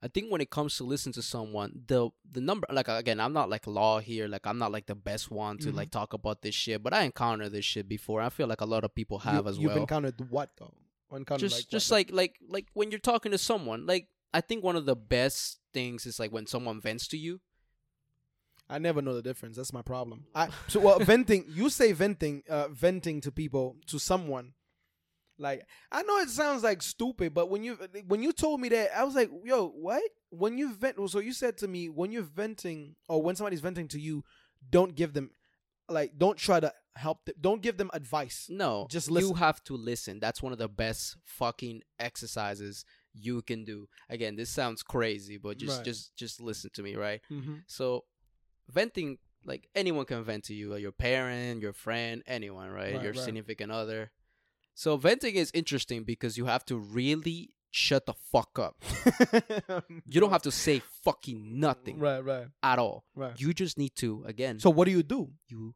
I think when it comes to listen to someone, the the number like again, I'm not like law here, like I'm not like the best one to Mhm. like talk about this shit, but I encountered this shit before. I feel like a lot of people have you, as You've well. encountered what though? Encountered just like what, just like like like when you're talking to someone, like I think one of the best things is like when someone vents to you. I never know the difference. That's my problem. I <laughs> so well venting. You say venting, uh, venting to people to someone. Like I know it sounds like stupid, but when you when you told me that, I was like, "Yo, what?" When you vent, so you said to me, when you're venting or when somebody's venting to you, don't give them, like, don't try to help them. Don't give them advice. No, Just You have to listen. That's one of the best fucking exercises you can do. Again, this sounds crazy, but just Right. just just listen to me, right? Mm-hmm. So, venting like anyone can vent to you, uh, your parent, your friend, anyone, right? Right, your right. significant other. So venting is interesting because you have to really shut the fuck up. <laughs> You don't have to say fucking nothing Right, right, at all. right. You just need to again. So what do you do? you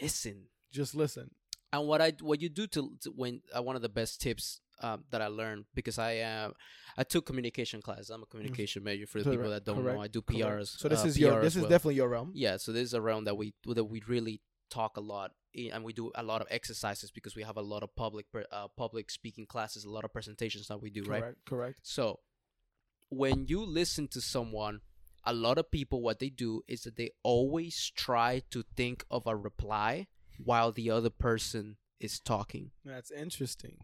listen. Just listen. And what I what you do to, to when uh, one of the best tips um, that I learned because I um I took communication class. I'm a communication major for the people that don't correct, know. I do correct. PRs. So this uh, is your PR this is well. definitely your realm. yeah. So this is a realm that we that we really talk a lot and we do a lot of exercises because we have a lot of public uh, public speaking classes, a lot of presentations that we do, right? Correct, correct. So when you listen to someone, a lot of people what they do is that they always try to think of a reply while the other person is talking. That's interesting.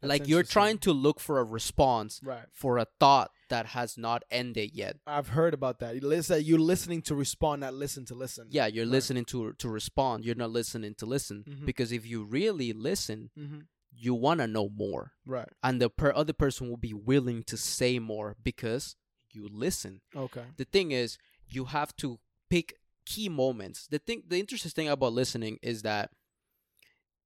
That's like you're trying to look for a response right. for a thought that has not ended yet. I've heard about that. You're listening to respond, not listen to listen. Yeah, you're Right. listening to to respond. You're not listening to listen Mhm. because if you really listen, Mm-hmm. you want to know more Right. and the per other person will be willing to say more because you listen Okay. the thing is you have to pick key moments the thing the interesting thing about listening is that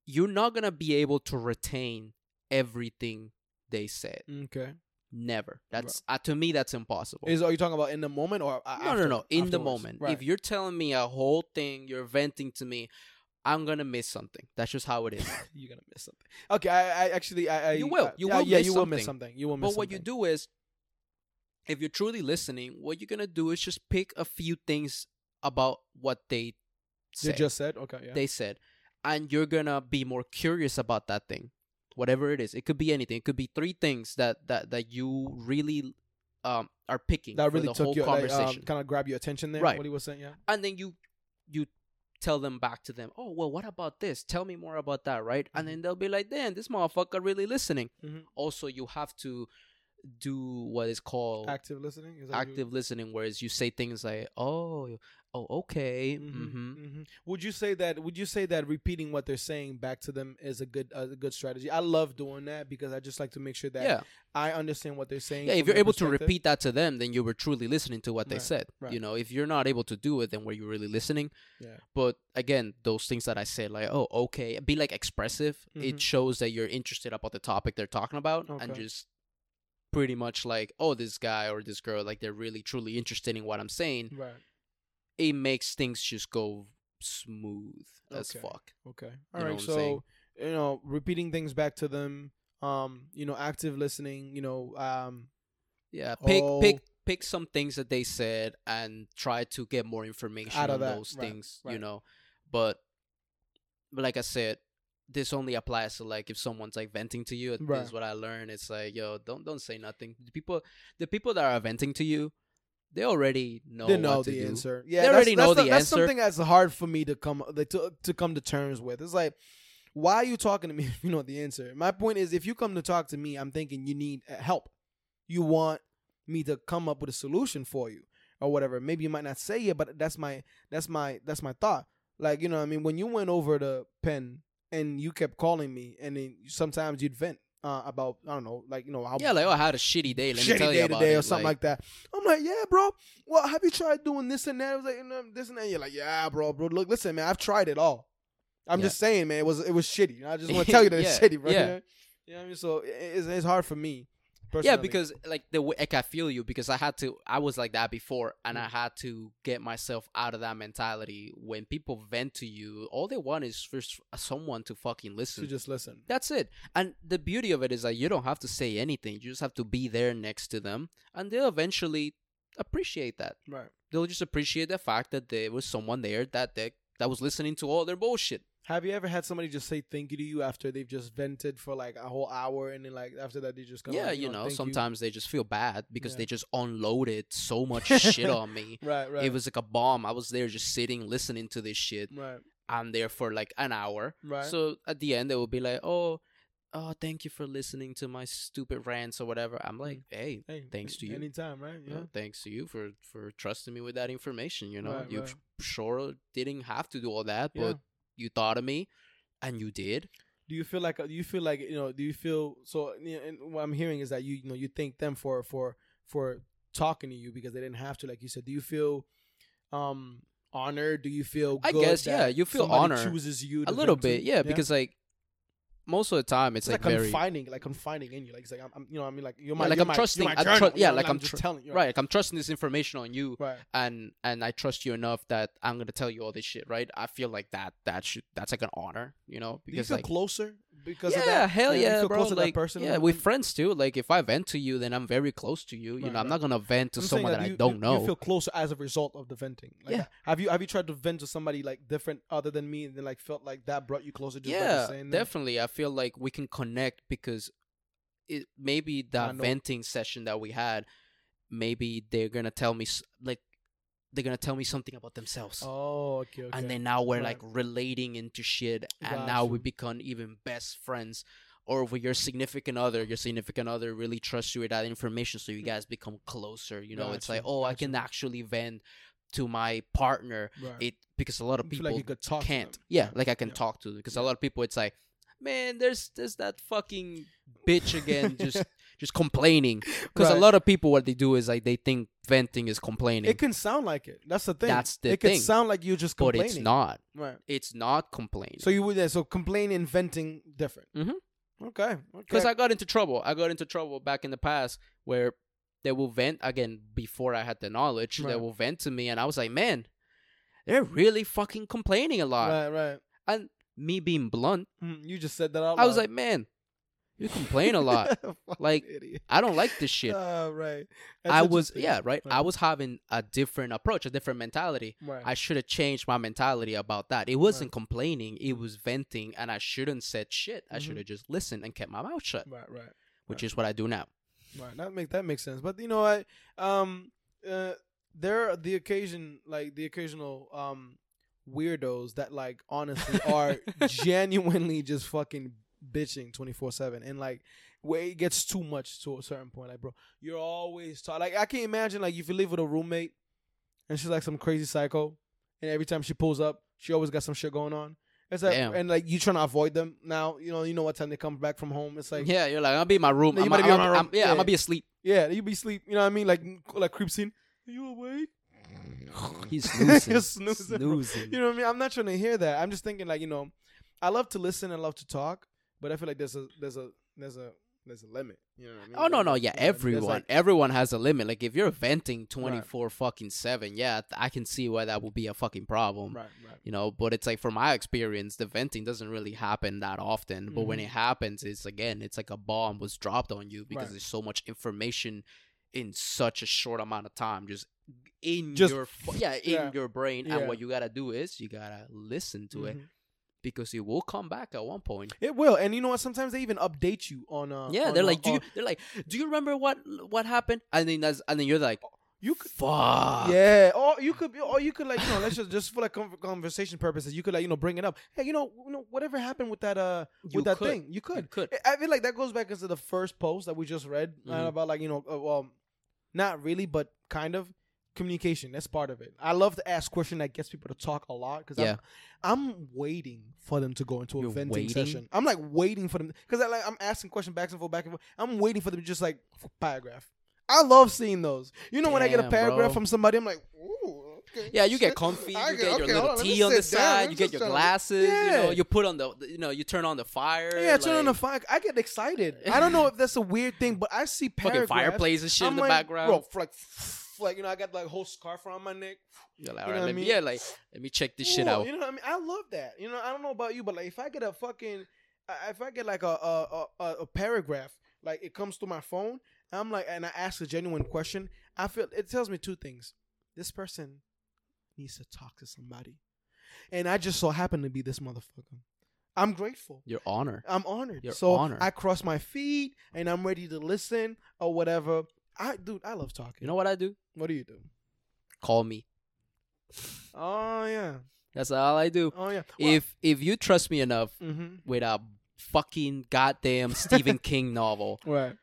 you're not going to be able to retain everything they said Okay. never that's uh, to me that's impossible Is are you talking about in the moment or a- no, no, after- no. In the moment, Right. if you're telling me a whole thing, you're venting to me, I'm gonna miss something. That's just how it is. <laughs> you're gonna miss something. Okay, I, I actually, I, I You will. uh, You yeah, will yeah, miss you will miss something. something. You will miss. Something. But what you do is, if you're truly listening, what you're gonna do is just pick a few things about what they said. just said okay, yeah. They said, and you're gonna be more curious about that thing, whatever it is. It could be anything. It could be three things that that that you really um are picking that really the took whole your like, conversation. um, kind of grab your attention there. Right. What he was saying, yeah. and then you you tell them back to them oh well what about this tell me more about that right and Mhm. then they'll be like damn this motherfucker really listening Mhm. also you have to do what is called Active listening. Is what you- active listening whereas you say things like oh oh okay Mhm, hmm mhm. Would you say that? Would you say that repeating what they're saying back to them is a good uh, a good strategy? I love doing that because I just like to make sure that yeah I understand what they're saying. yeah if you're able to repeat that to them then you were truly listening to what they Right, said right. you know if you're not able to do it then were you really listening Yeah. but again those things that i said like oh okay be like expressive it shows that you're interested about the topic they're talking about and just pretty much like oh this guy or this girl like they're really truly interested in what i'm saying Right. it makes things just go smooth as Okay. fuck Okay. You All know right. So you know, repeating things back to them. Um, you know, active listening. You know, um, yeah pick Oh. pick pick some things that they said and try to get more information Out of on that, those right, things you know but but like i said this only applies to like if someone's like venting to you this is what i learned it's like yo don't don't say nothing the people the people that are venting to you they already know they know what to the do. answer. Yeah, They already that's know the- the That's answer. something that's hard for me to come like, to to come to terms with. It's like, why are you talking to me <laughs> if you know the answer? My point is, if you come to talk to me, I'm thinking you need uh, help. You want me to come up with a solution for you or whatever. Maybe you might not say it, but that's my that's my that's my thought. Like you know, what I mean, when you went over the pen and you kept calling me, and then sometimes you'd vent uh, about I don't know, like you know how yeah like oh i had a shitty day let me shitty tell day you about today it or something like, that. I'm like, yeah, bro. Well, have you tried doing this and that? I was like, you know, this and that. You're like, yeah, bro, bro. Look, listen, man, I've tried it all. I'm Yeah. just saying, man, it was it was shitty. I just want to <laughs> tell you that it's Yeah, shitty, bro. yeah. You know? You know what I mean? So it- it's, it's hard for me. Yeah because like the way like i feel you because i had to i was like that before and Mm. i had to get myself out of that mentality when people vent to you all they want is for someone to fucking listen to just listen. that's it and the beauty of it is that you don't have to say anything you just have to be there next to them and they'll eventually appreciate that Right. they'll just appreciate the fact that there was someone there that they, that was listening to all their bullshit Have you ever had somebody just say thank you to you after they've just vented for like a whole hour and then like after that they just go yeah like, you know sometimes they just feel bad because Yeah. they just unloaded so <laughs> much shit on me <laughs> Right, right. It was like a bomb. I was there just sitting, listening to this shit. right, I'm there for like an hour. right. So at the end, they will be like, "Oh, oh, thank you for listening to my stupid rants or whatever." I'm like, mm. "Hey, hey, thanks to you. Anytime, right? you Yeah. thanks to you for for trusting me with that information. You know, Right, you right. sure didn't have to do all that, Yeah. You thought of me, and you did. Do you feel like do you feel like you know? Do you feel so? You know, and what I'm hearing is that you you know you thank them for for for talking to you because they didn't have to, like you said. Do you feel um honored? Do you feel? I guess, yeah, you feel somebody honor. Chooses you A little vent to? bit, yeah, because like most of the time, it's, it's like, like, very confining, like confining in you. Like it's like I'm, I'm you know, I mean, like you're Yeah, my, like you're I'm my, trusting- my journal, tru- you yeah, know, like and I'm just tr- telling you, right. Like I'm trusting this information on you. right. and and I trust you enough that I'm gonna tell you all this shit, right? I feel like that that should that's like an honor, you know, you because like closer because yeah, of that? hell Like, do you yeah, feel bro. that Like yeah, we're friends too. Like if I vent to you, then I'm very close to you. You Right, know, I'm not gonna vent to I'm someone that, I you- don't you, know. You feel closer as a result of the venting. Like, Yeah. Have you have you tried to vent to somebody like different other than me and then like felt like that brought you closer? Just yeah, that? definitely. I feel like we can connect because it maybe that venting session that we had, maybe they're gonna tell me like they're gonna tell me something about themselves. Oh, okay, okay. and then now we're Right. like relating into shit and now we become even best friends or with your significant other your significant other really trusts you with that information so you guys become closer you know it's like Mm. Gotcha, oh i can actually vent to my partner right. it because a lot of people like you could talk can't them. yeah like i can yeah. talk to because Yeah. a lot of people it's like man, there's there's that fucking bitch again, just <laughs> just complaining. Because a lot of people, what they do is like they think venting is complaining, It can sound like it. That's the thing. That's the it can sound like you're just complaining. but it's not. Right. It's not complaining. So you would yeah, so complaining and venting different. Mhm. Okay. because okay. I got into trouble. I got into trouble back in the past where they will vent again before I had the knowledge. They will vent to me, and I was like, man, they're really fucking complaining a lot. right, right. And me being blunt, Mm, You just said that out Loud. I was like, man, you complain a lot. <laughs> Like, idiot. I don't like this shit. Uh, right. That's I was yeah right. I was having a different approach, a different mentality. Right. I should have changed my mentality about that. It wasn't complaining; it was venting, and I shouldn't said shit. I Mhm. should have just listened and kept my mouth shut, right, right, which Right. is what I do now. right. That make that makes sense. But you know what? Um, uh, there are the occasion, like the occasional um weirdos that like honestly are <laughs> genuinely just fucking bitching twenty four seven, and like where it gets too much to a certain point. Like, bro, you're always talking. Like, I can't imagine like if you live with a roommate and she's like some crazy psycho, and every time she pulls up, she always got some shit going on. It's like, Damn. and like you trying to avoid them now. You know, you know what time they come back from home. It's like, yeah, you're like, I'll be in my room. You I'm, I'm, be in I'm- my room. I'm- yeah, I'm Yeah. gonna be asleep. Yeah, you be sleep. You know what I mean? Like like creep scene. Are you awake? <sighs> He's <laughs> snoozing. Snoozing. Snoozing. You know what I mean? I'm not trying to hear that. I'm just thinking like you know, I love to listen and love to talk, but I feel like there's a there's a there's a there's a limit. You know what I mean? Oh no, no, you yeah, know what I mean? There's, everyone, like- everyone has a limit. Like if you're venting twenty four fucking seven, yeah, I can see why that would be a fucking problem. right, right. You know, but it's like from my experience, the venting doesn't really happen that often. But when Mhm. it happens, it's again, it's like a bomb was dropped on you because Right. there's so much information in such a short amount of time, just in Just- your yeah, <laughs> in yeah. your brain. Yeah. And what you gotta do is you gotta listen to it Mhm. Because it will come back at one point. It will, and you know what? Sometimes they even update you on. Uh, Yeah, on, they're uh, like, do you, they're like, do you remember what what happened? And then that's, and then you're like, you could. fuck. Yeah, or you could, or you could like, you know, let's just just for like conversation purposes, you could like, you know, bring it up. Hey, you know, you know, whatever happened with that, uh, You with that could. thing, you could. You could. I feel like that goes back into the first post that we just read uh, Mhm. about like you know, uh, well, not really, but kind of communication. That's part of it. I love to ask question that gets people to talk a lot because Yeah. I'm, I'm waiting for them to go into a You're venting waiting? session. I'm like waiting for them because I like I'm asking question back and forth, back and forth. I'm waiting for them to just like paragraph. I love seeing those. You know, when I get a paragraph bro. from somebody, I'm like, ooh, okay. Yeah, you get <laughs> comfy. I You get- get your okay, little on, tea on the down. side. You get your glasses. You know, Yeah. you put on the, you know, you turn on the fire. Yeah, turn on the fire. I get excited. I don't know <laughs> if that's a weird thing, but I see fucking paragraphs. fireplace and shit I'm in the like, background. Bro, for like, like you know, I got like whole scarf around my neck. You're like, you all right, know what I let me, mean? yeah, like, let me check this shit out. You know what I mean? I love that. You know, I don't know about you, but like if I get a fucking, if I get like a a, a, a paragraph, like it comes to my phone, and I'm like, and I ask a genuine question, I feel it tells me two things. This person needs to talk to somebody, and I just so happen to be this motherfucker. I'm grateful. Your honor. I'm honored. Your so honor. I cross my feet and I'm ready to listen or whatever. I dude, I love talking. You know what I do? what do you do? Call me. Oh yeah. That's all I do. Oh yeah. If if you trust me enough mm-hmm. with a fucking goddamn Stephen <laughs> King novel right,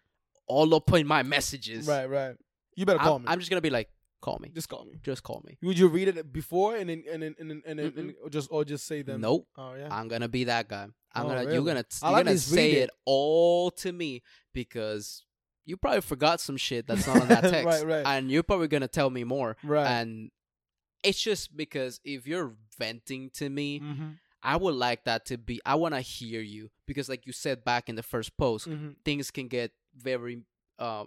all up in my messages, right, right. You better call I'm, me. I'm just gonna be like, call me. just call me. Just call me. Would you read it before and then and then and then, and, then, and or just or just say them? Nope. Oh yeah. I'm gonna be that guy. I'm Oh, gonna really? you're gonna I you're like gonna say it. it. all to me because you probably forgot some shit that's not on <laughs> that text, Right, right. and you're probably gonna tell me more. right. And it's just because if you're venting to me, mm-hmm. I would like that to be. I want to hear you because, like you said back in the first post, Mm-hmm. things can get very uh,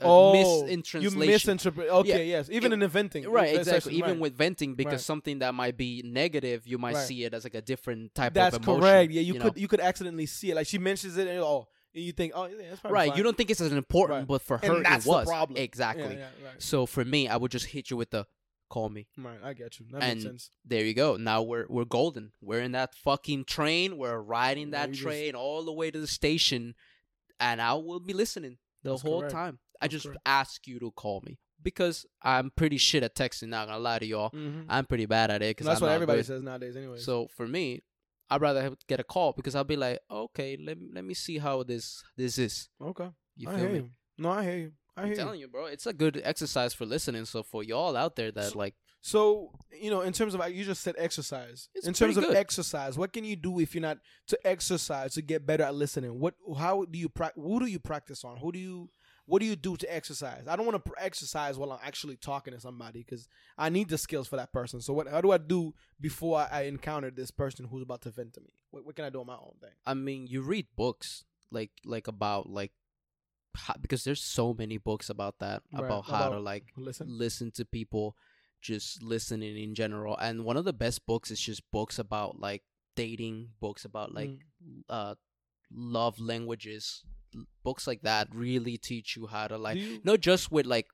uh Oh, you misinterpret. Okay, yes. Even It- in venting, Right, exactly. Even right. with venting, because Right. something that might be negative, you might Right. see it as like a different type That's of emotion. correct. Yeah, you, know? could you could accidentally see it. Like she mentions it, and oh, and you think, oh, yeah, that's probably right. fine. You don't think it's as important, Right. but for And her that's it the was problem. exactly. Yeah, yeah, right. So for me, I would just hit you with the call me. Right, I get you. That And makes sense. There you go. Now we're we're golden. We're in that fucking train. We're riding Yeah, that just- train all the way to the station, and I will be listening the That's whole correct. time. I That's just correct. ask you to call me because I'm pretty shit at texting. Not gonna lie to y'all. Mm-hmm. I'm pretty bad at it because That's I'm what everybody good. says nowadays, anyway. So for me, I'd rather get a call because I'll be like, okay, let me, let me see how this this is. okay, You I feel hear me? you. No, I hear you. I you. telling you, bro, it's a good exercise for listening. So for y'all out there that So- like So you know, in terms of you just said exercise. In terms of good. exercise, what can you do if you're not to exercise to get better at listening? What how do you prac? Who do you practice on? Who do you what do you do to exercise? I don't want to pr- exercise while I'm actually talking to somebody because I need the skills for that person. So what? How do I do before I, I encounter this person who's about to vent to me? What, what can I do on my own thing? I mean, you read books like like about like how, because there's so many books about that Right, about how to like Listen. listen to people, just listening in general. And one of the best books is just books about like dating, books about like Mm. uh love languages, books like that really teach you how to like you- not just with like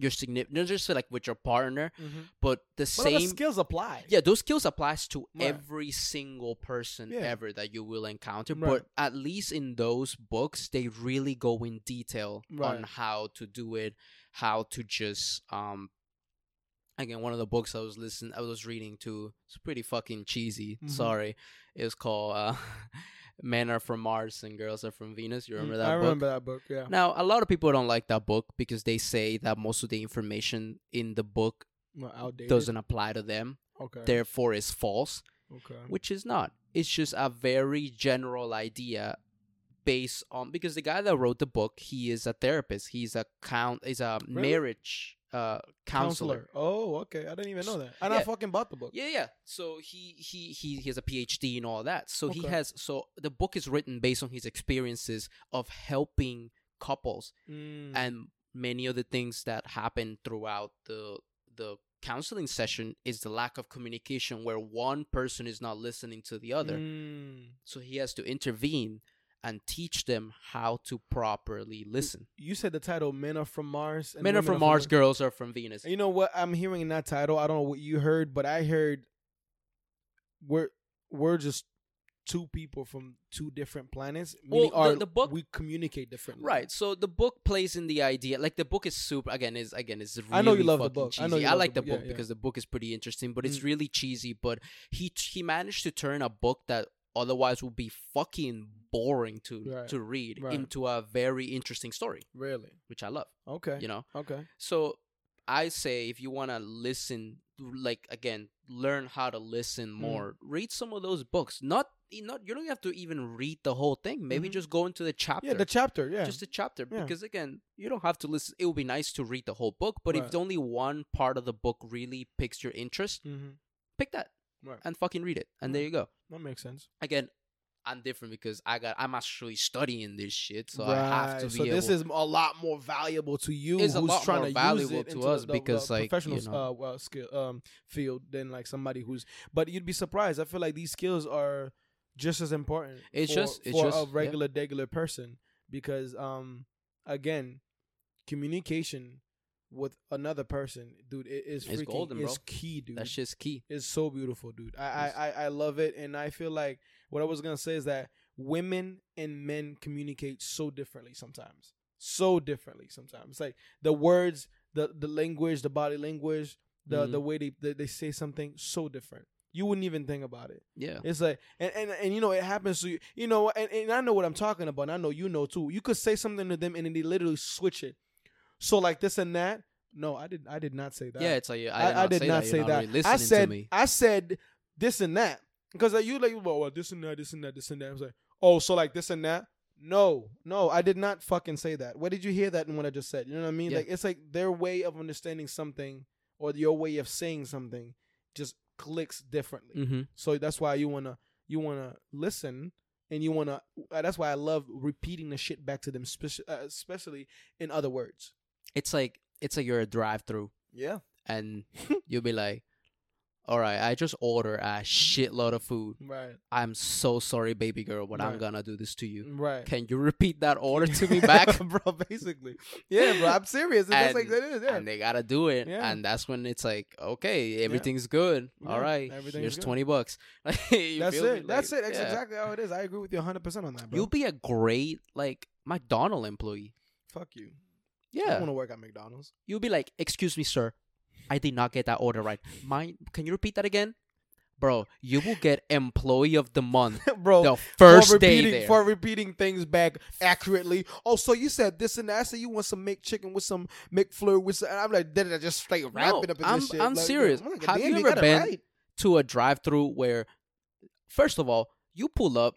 your significant, not just like with your partner, Mhm. but the But same skills apply. yeah, those skills applies to Right. every single person Yeah. ever that you will encounter. Right. But at least in those books, they really go in detail on how to do it, how to just um. Again, one of the books I was listening, I was reading to, it's pretty fucking cheesy. Mhm. Sorry, it was called uh, <laughs> "Men Are from Mars and Girls Are from Venus." You remember Mm, that I book? remember that book. Yeah. Now, a lot of people don't like that book because they say that most of the information in the book Well, doesn't apply to them, Okay. therefore is false okay. which is not. It's just a very general idea based on because the guy that wrote the book, he is a therapist. He's a count. He's a Really? marriage uh counselor. Oh, okay. I didn't even know that. And I fucking bought the book. Yeah, yeah. So he he he he has a PhD and all that. So he has so the book is written based on his experiences of helping couples Mm. and many of the things that happen throughout the the counseling session is the lack of communication where one person is not listening to the other. Mm. So he has to intervene and teach them how to properly listen. You said the title "Men Are from Mars." and Men are from Mars, Venus. girls are from Venus. You know what I'm hearing in that title? I don't know what you heard, but I heard we're we're just two people from two different planets. Well, the- our, the book- we communicate differently. Right. So the book plays in the idea like the book is super again is again is really I know you love the book. cheesy. I know you I like the book. Yeah, yeah. because the book is pretty interesting, but it's Mm. really cheesy. But he he managed to turn a book that otherwise would be fucking boring to Right. to read Right. into a very interesting story, Really? which I love. Okay. You know. Okay. So I say if you want to listen, like again, learn how to listen Mm. more. Read some of those books. Not not you don't have to even read the whole thing. Maybe Mhm. just go into the chapter. Yeah, the chapter. Yeah. Just a chapter, Yeah. because again, you don't have to listen. It would be nice to read the whole book, but Right. if only one part of the book really picks your interest, mm-hmm. pick that Right. and fucking read it, and there you go. That makes sense. Again, I'm different because I got I'm actually studying this shit, so I have to be So able. this is a lot more valuable to you. It's a who's lot trying more to valuable to us the, because, the like, you professional know. uh, uh, skill um field than like somebody who's. But you'd be surprised. I feel like these skills are just as important. It's for, just- it's for just- a yeah. regular regular person because um again communication with another person, dude, it is It's freaking golden, bro. it's key, dude. that shit's key. It's so beautiful, dude. I, I, I, I love it, and I feel like what I was gonna say is that women and men communicate so differently sometimes, so differently sometimes. Like the words, the the language, the body language, the Mhm. the way they, they they say something, so different. You wouldn't even think about it. Yeah. It's like, and, and, and you know, it happens to you, you know, and, and I know what I'm talking about. And I know you know too. You could say something to them and then they literally switch it. So like this and that. No, I did. I did not say that. Yeah, it's like I, I, I did not say that. really I said to me. I said this and that because like, you like well, well this and that, this and that, this and that. I was like, oh, so like this and that. No, no, I did not fucking say that. Where did you hear that in what I just said? You know what I mean? Yeah. Like it's like their way of understanding something or your way of saying something just clicks differently. Mm-hmm. So that's why you wanna you wanna listen and you wanna. Uh, that's why I love repeating the shit back to them, speci- uh, especially in other words. It's like it's like you're a drive-through, Yeah. and <laughs> you'll be like, "All right, I just order a shitload of food. Right. I'm so sorry, baby girl, but I'm Right. gonna do this to you. Right. Can you repeat that order to me <laughs> back?" <laughs> bro. Basically, yeah, bro. I'm serious. It's just like And- that is. Yeah. And they gotta do it, Yeah. and that's when it's like, okay, everything's good. Yeah, All right, everything's here's good. twenty bucks. You That's feel me? it. That's Like, it. That's yeah. exactly how it is. I agree with you 100 percent on that, bro. You'll be a great like McDonald employee. Fuck you. I Yeah, want to work at McDonald's. you'll be like, "Excuse me, sir, I did not get that order right. Mind? Can you repeat that again? bro, you will get employee of the month <laughs> bro. the first for day repeating, there. for repeating things back accurately. Oh, so you said this and that. I said you want some McChicken with some McFlurry with some. And I'm like, did I just straight wrap No, it up in I'm- this shit? I'm Like, serious. I'm like, Have damn, you ever got it been- right. to a drive-through where, first of all, you pull up,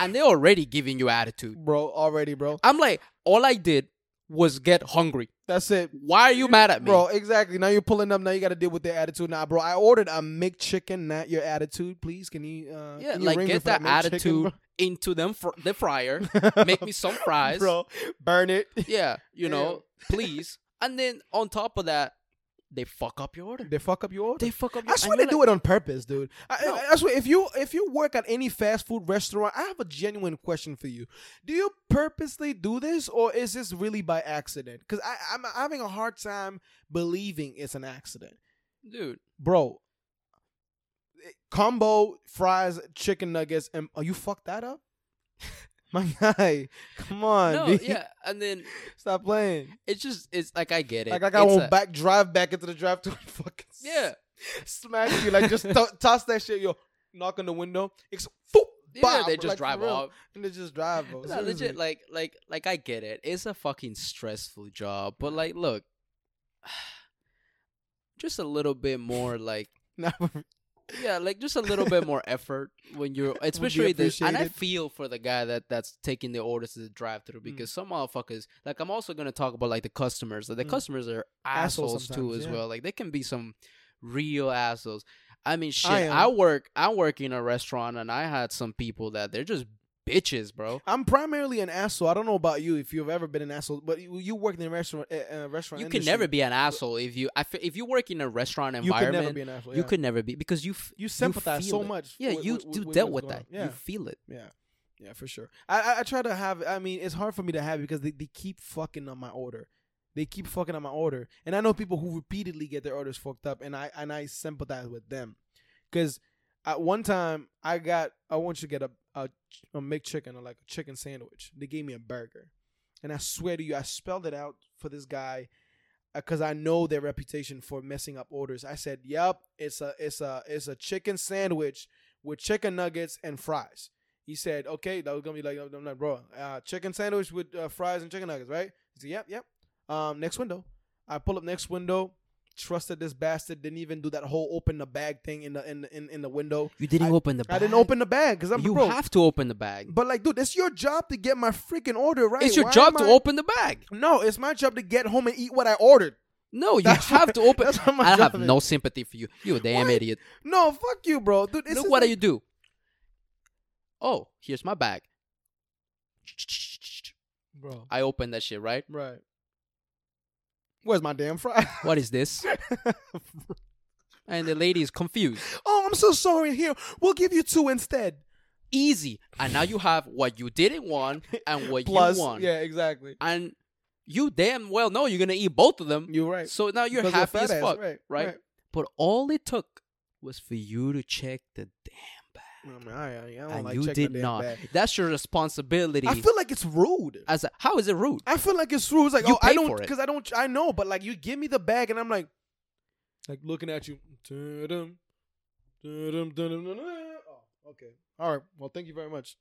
and they're already giving you attitude. bro? Already, bro. I'm like, all I did was get hungry. That's it. Why are you mad at me? Bro, exactly. Now you're pulling up. Now you got to deal with their attitude. Now, bro, I ordered a McChicken, not your attitude. Please, can you? Uh, yeah, can you like get that attitude into them fr- the fryer. <laughs> Make me some fries. bro. Burn it. Yeah, you <laughs> know, please. And then on top of that, they fuck up your order. They fuck up your order. They fuck up. Your, I swear they do it on purpose, dude. I, No. I, I swear, if you if you work at any fast food restaurant, I have a genuine question for you. Do you purposely do this, or is this really by accident? Because I'm having a hard time believing it's an accident, dude. bro. Eh, combo fries, chicken nuggets, and oh, you fucked that up, <laughs> <laughs> my guy. Come on, No, B. yeah, and then <laughs> stop playing. it's just it's like I get it. Like I got one a- back drive back into the drive to <laughs> fucking Yeah, smack you like just to- toss that shit yo knock on the window it's boop, yeah. bow, they just like, drive off. and they just drive bro. No, legit, like, like, like, I get it. It's a fucking stressful job, but like, look, <sighs> just a little bit more, like, yeah, like just a little bit more effort when you're, <laughs> especially this. And I feel for the guy that that's taking the orders to the drive-through Mm. because some motherfuckers, like, I'm also gonna talk about like the customers. Like, the Mm. customers are Assholes assholes too as yeah. well. Like, they can be some real assholes. I mean, shit. I I, work, I work in a restaurant, and I had some people that they're just bitches, bro. I'm primarily an asshole. I don't know about you if you've ever been an asshole, but you, you worked in a restaurant. Uh, restaurant. You can never be an asshole if you I if you work in a restaurant environment. You could never be an asshole. You yeah. could never be because you f- You sympathize feel so it. much. Yeah, with- you with- you with dealt with that. Yeah. You feel it. Yeah, yeah, for sure. I, I I try to have. I mean, it's hard for me to have because they, they keep fucking on my order. They keep fucking on my order, and I know people who repeatedly get their orders fucked up, and I and I sympathize with them, because at one time I got I want you to get a a, a McChicken or like a chicken sandwich. They gave me a burger, and I swear to you, I spelled it out for this guy because I know their reputation for messing up orders. I said, "Yep, it's a it's a it's a chicken sandwich with chicken nuggets and fries." He said, "Okay, that was gonna be like, I'm like, bro, uh, chicken sandwich with uh, fries and chicken nuggets, right?" He said, "Yep, yep." Um, next window. I pull up next window. Trusted this bastard. Didn't even do that whole open the bag thing in the in in, in the window. You didn't I- open the bag. I didn't open the bag because I'm You bro. have to open the bag. but like, dude, it's your job to get my freaking order right. it's your Why job to I- open the bag. No, it's my job to get home and eat what I ordered. No, you That's have what- to open. <laughs> I have no sympathy for you. You a damn What? idiot. No, fuck you, bro. Dude, this Look what like- you do. Oh, here's my bag. bro. I opened that shit, right? Right. Where's my damn fry? <laughs> What is this? And the lady is confused. oh, I'm so sorry. Here, we'll give you two instead. Easy. And now you have what you didn't want and what Plus, you want. yeah, exactly. And you damn well know you're gonna eat both of them. You're right. So now you're Because happy as ass, fuck, right, right? right. But all it took was for you to check the damn I, mean, I, I, don't and like you did not. bag. That's your responsibility. I feel like it's rude. as a, how is it rude? I feel like it's rude. It's like, You oh, I don't, because I don't, I know, but like, you give me the bag, and I'm like, like looking at you. Dun-dum, dun-dum, dun-dum. Oh, okay. All right. Well, thank you very much.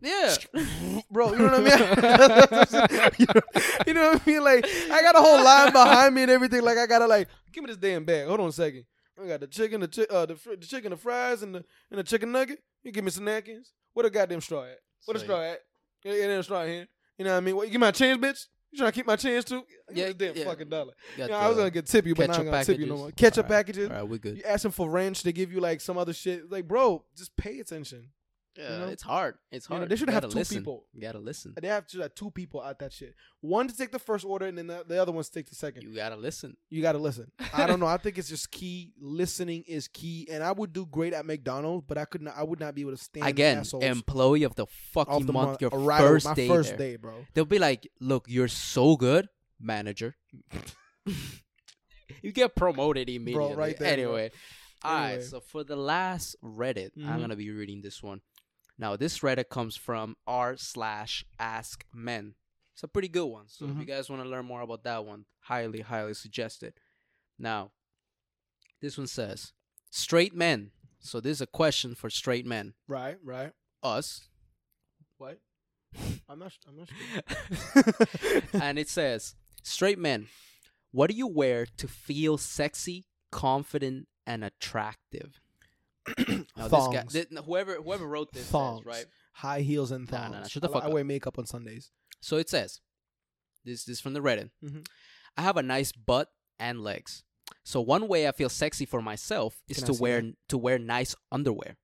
Yeah. <laughs> bro. You know what I mean? you, <laughs> know, you know what I mean? Like I got a whole line behind me and everything. Like I gotta like give me this damn bag. Hold on a second. I got the chicken, the chi- uh, the, fr- the chicken, the fries, and the and the chicken nugget. You give me some napkins. What the goddamn straw at? What the So, straw at? Yeah, yeah, there's a straw here. You know what I mean? What, you give my change, bitch? You trying to keep my change too? Yeah, this damn yeah. fucking dollar. Got Yeah, I was gonna get tip you, but now I'm gonna tip you no more. Ketchup packages. All right, we're good. You asking for ranch, they give you like some other shit. Like, bro, just pay attention. Yeah, know? it's hard. It's You know, hard. they should You have two listen. people. You gotta listen. They have to have two people at that shit. One to take the first order, and then the, the other ones take the second. You gotta listen. You got to listen. <laughs> I don't know. I think it's just key. Listening is key, and I would do great at McDonald's, but I could not. I would not be able to stand Again, employee of the fucking the month. month. Your right, first my day first there. day, bro. They'll be like, "Look, you're so good, manager." <laughs> you get promoted immediately. right there, bro. Anyway, all right. So for the last Reddit, I'm Mhm. gonna be reading this one. Now, this Reddit comes from r slash Ask Men. It's a pretty good one. So if you Mhm. guys want to learn more about that one, highly, highly suggested. Now, this one says, straight men. So this is a question for straight men. Right, right. Us. What? I'm not. I'm not sure. <laughs> and it says, straight men, what do you wear to feel sexy, confident, and attractive? <clears throat> Now, this guy, Thongs. thi- whoever whoever wrote this, says, right? High heels and Nah, thongs. nah, nah, shut the I, fuck I up. wear makeup on Sundays. So it says, this, this is from the Reddit. Mhm. I have a nice butt and legs. So one way I feel sexy for myself is Can to wear to wear nice underwear,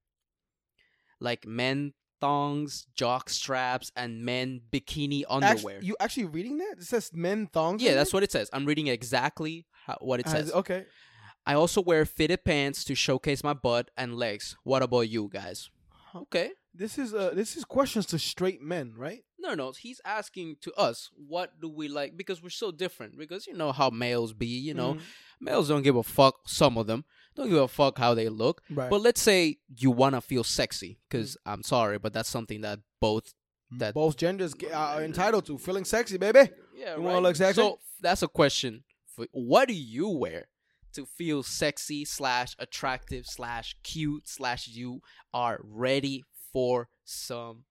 like men thongs, jock straps, and men bikini underwear. Actually, you actually reading that? It says men thongs. yeah, that's there? what it says. I'm reading exactly how, what it Uh, says. Okay. I also wear fitted pants to showcase my butt and legs. What about you guys? Okay. This is uh this is questions to straight men, right? No, no, he's asking to us, what do we like? Because we're so different. Because you know how males be, you know, Mhm. males don't give a fuck. Some of them don't give a fuck how they look. Right. But let's say you want to feel sexy, because I'm sorry, but that's something that both that both genders ge- are entitled to feeling sexy, baby. yeah You wanna look sexy? So that's a question. For what do you wear to feel sexy slash attractive slash cute slash you are ready for some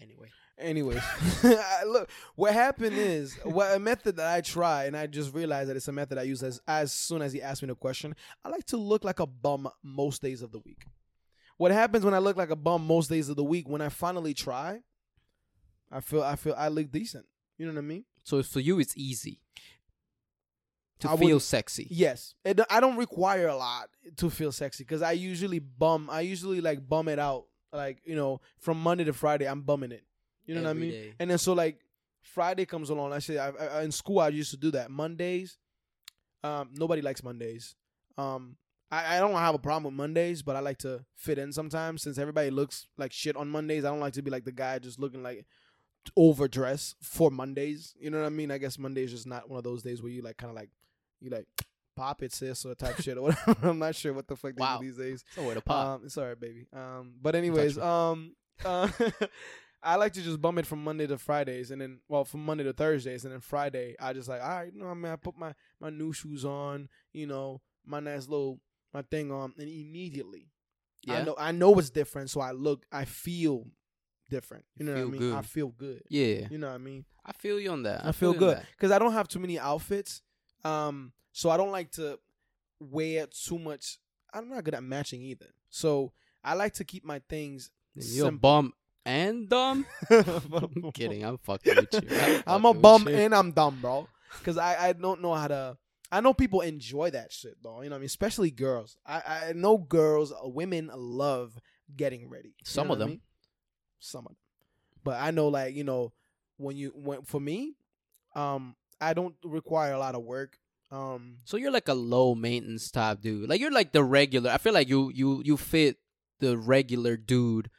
anyway. Anyways, <laughs> <laughs> look, what happened is what a method that I try, and I just realized that it's a method I use as as soon as he asked me the question. I like to look like a bum most days of the week. What happens when I look like a bum most days of the week? When I finally try, I feel I feel I look decent. You know what I mean? So for you, it's easy to I feel wouldn't- sexy. Yes, it, I don't require a lot to feel sexy because I usually bum. I usually like bum it out. Like you know, from Monday to Friday, I'm bumming it. You know what I mean? day. And then so like Friday comes along. I say I, I, in school I used to do that. Mondays, um, nobody likes Mondays. Um, I, I don't have a problem with Mondays, but I like to fit in sometimes. Since everybody looks like shit on Mondays, I don't like to be like the guy just looking like overdressed for Mondays. You know what I mean? I guess Monday is just not one of those days where you like kind of like you like <tsk> pop it sis or type shit or <laughs> whatever. I'm not sure what the fuck they Wow. do these days. So where to pop? Um, it's alright, baby. Um, but anyways, um, uh, <laughs> I like to just bum it from Monday to Fridays, and then well, from Monday to Thursdays, and then Friday I just like, all right, you know, I mean, I put my my new shoes on, you know, my nice little my thing on, and immediately, yeah. I know I know it's different, so I look, I feel different. You know feel what I mean? good. I feel good. Yeah. You know what I mean? I feel you on that. I, feel you on good because I don't have too many outfits. Um, so I don't like to wear too much. I'm not good at matching either. So I like to keep my things. You're a simple. bum and dumb. <laughs> I'm kidding. I'm fucking with you. <laughs> I'm fucking a bum you. and I'm dumb, bro. Because I, I don't know how to. I know people enjoy that shit though. You know what I mean? Especially girls. I, I know girls, uh, women love getting ready. Some of I them. mean? Some of them. But I know, like you know, when you when for me, um, I don't require a lot of work. Um, So you're like a low maintenance type dude. Like you're like the regular. I feel like you you you fit the regular dude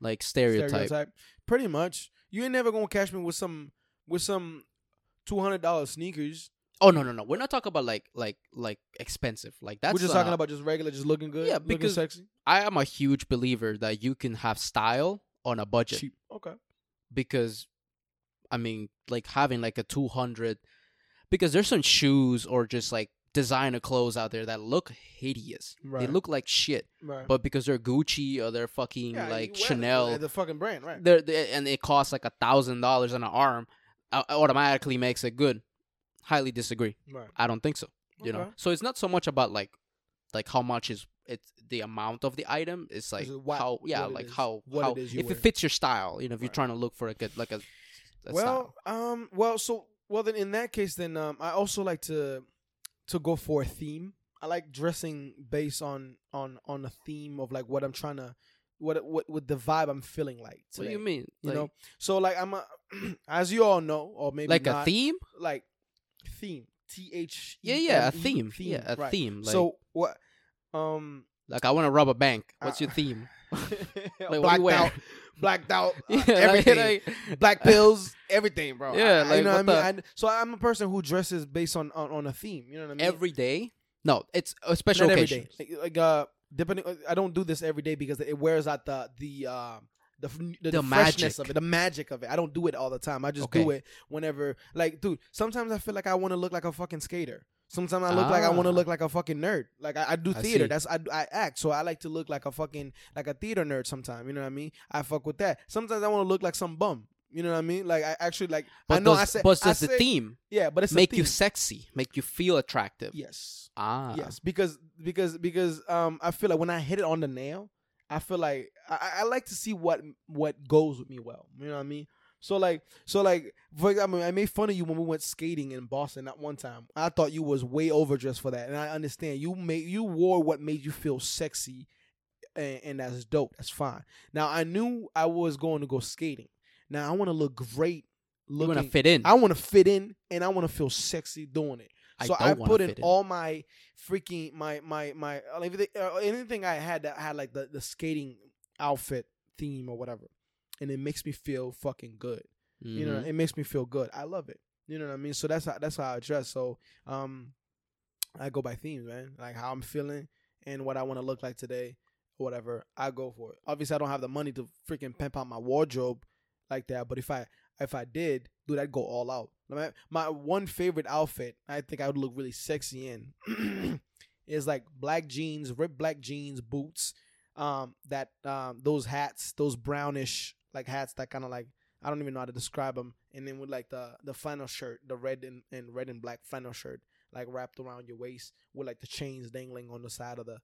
like stereotype. Pretty much. You ain't never gonna catch me with some with some two hundred dollar sneakers. Oh no no no. We're not talking about like like like expensive. Like that's We're just uh, talking about just regular, just looking good. Yeah, because- sexy, I am a huge believer that you can have style on a budget cheap. Okay. because I mean like having like a 200 because there's some shoes or just like designer clothes out there that look hideous. Right. They look like shit. Right. But because they're Gucci or they're fucking Yeah, like Chanel the fucking brand, right? they're, they and it costs like a thousand dollars on an arm, uh, automatically makes it good. Highly disagree. Right. I don't think so. You know, so it's not so much about like, like how much is it's the amount of the item. It's like what- how yeah, like is, how how it is you if wear. it fits your style. You know, if you're trying to look for a good like a, a well, style. um, well, so well then in that case, then um, I also like to to go for a theme. I like dressing based on on on a theme of like what I'm trying to what what what the vibe I'm feeling like. What do you mean? You Like, know, so like I'm a, <clears throat> as you all know, or maybe like a theme? like theme. T H. Yeah, yeah, a theme. Yeah, a right. theme. Like, so what? Um, like I want to rob a bank. What's Uh, your theme? <laughs> <laughs> Like, what do you blacked out, blacked out, <laughs> uh, Yeah, everything, like- black pills, everything, bro. Yeah, I- I- like, you know what what I mean. And so I'm a person who dresses based on on, on a theme. You know what I mean? every day? No, it's a special Not occasion. day. Like, uh, depending. I don't do this every day because it wears out the the um. The, the, The the freshness magic. of it, the magic of it. I don't do it all the time. I just Okay. do it whenever, like, dude. Sometimes I feel like I want to look like a fucking skater. Sometimes I look like I want to Ah. look like a fucking nerd. Like I, I do theater. see. That's I, I act. So I like to look like a fucking like a theater nerd. Sometimes you know what I mean. I fuck with that. Sometimes I want to look like some bum. You know what I mean? Like I actually like. But I know does, I said. but I does the theme Yeah, but it's a make you sexy, make you feel attractive? Yes. Ah, Yes, because because because um I feel like when I hit it on the nail, I feel like I, I- I like to see what what goes with me well. You know what I mean? So like so like for example, I made fun of you when we went skating in Boston that one time. I thought you was way overdressed for that, and I understand you made you wore what made you feel sexy, and, and that's dope. That's fine. Now I knew I was going to go skating. Now I want to look great. You Looking, want to fit in. I want to fit in, and I want to feel sexy doing it. I So I, put in in. all my freaking my my my uh, everything, uh, anything I had that had like the the skating outfit theme or whatever, and it makes me feel fucking good. You know, Mhm. it makes me feel good. I love it. You know what I mean? So that's how that's how I dress. So um, I go by themes, man. Like how I'm feeling and what I want to look like today, whatever. I go for it. Obviously, I don't have the money to freaking pimp out my wardrobe like that. But if I if I did, dude, I'd go all out. My, my one favorite outfit, I think I would look really sexy in, <clears throat> is like black jeans, ripped black jeans, boots, um, that um, those hats, those brownish like hats that kind of like I don't even know how to describe them, and then with like the the flannel shirt, the red and, and red and black flannel shirt, like wrapped around your waist with like the chains dangling on the side of the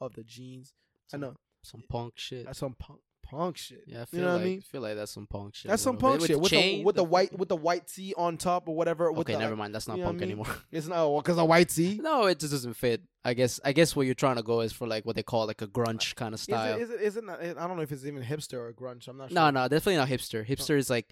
of the jeans. I know some punk shit. that's some punk punk shit. Yeah, I feel you know like what I mean? feel like that's some punk shit. That's some punk shit with the, with the white with the white tee on top or whatever. With Okay, the, never mind. That's not you know what punk I mean? anymore. It's not oh, because a white tee. <laughs> no, it just doesn't fit. I guess. I guess what you're trying to go is for like what they call like a grunge kind of Is style. it, is it? Is it? Not, I don't know if it's even hipster or grunge. I'm not sure. No, no, definitely not hipster. Oh. Hipster is like,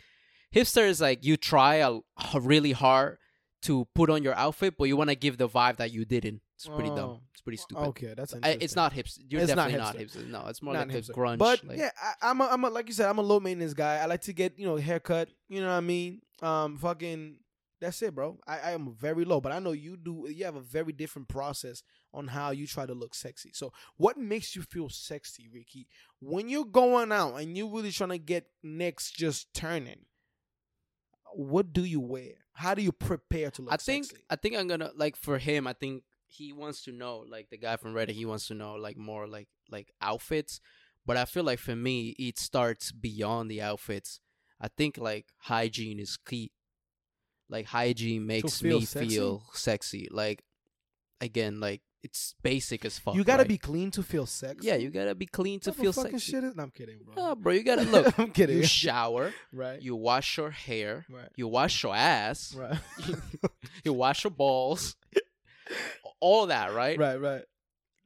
hipster is like you try a, a really hard to put on your outfit, but you want to give the vibe that you didn't. It's pretty Oh. dumb. It's pretty stupid. Okay, that's I- it's not hipster. You're It's not definitely not hipster. hipster. No, it's more Not like a hipster. grunge. But like, yeah, I, I'm a, I'm a, like you said, I'm a low maintenance guy. I like to get you know haircut. You know what I mean? Um, fucking. That's it, bro. I, I am very low, but I know you do. You have a very different process on how you try to look sexy. So, what makes you feel sexy, Ricky? When you're going out and you're really trying to get next, just turning, what do you wear? How do you prepare to look sexy? I think sexy? I think I'm gonna like for him. I think he wants to know like the guy from Reddit. He wants to know like more like like outfits. But I feel like for me, it starts beyond the outfits. I think like hygiene is key. Like hygiene makes feel me sexy? feel sexy. Like again, like it's basic as fuck. you gotta right? be clean to feel sexy. Yeah, you gotta be clean to What the feel fucking sexy. shit is? No, I'm kidding, bro. No, bro, you gotta <laughs> look. I'm kidding. you shower. <laughs> right. You wash your hair. Right. You wash your ass. Right. <laughs> You wash your balls. All that, right? right. Right.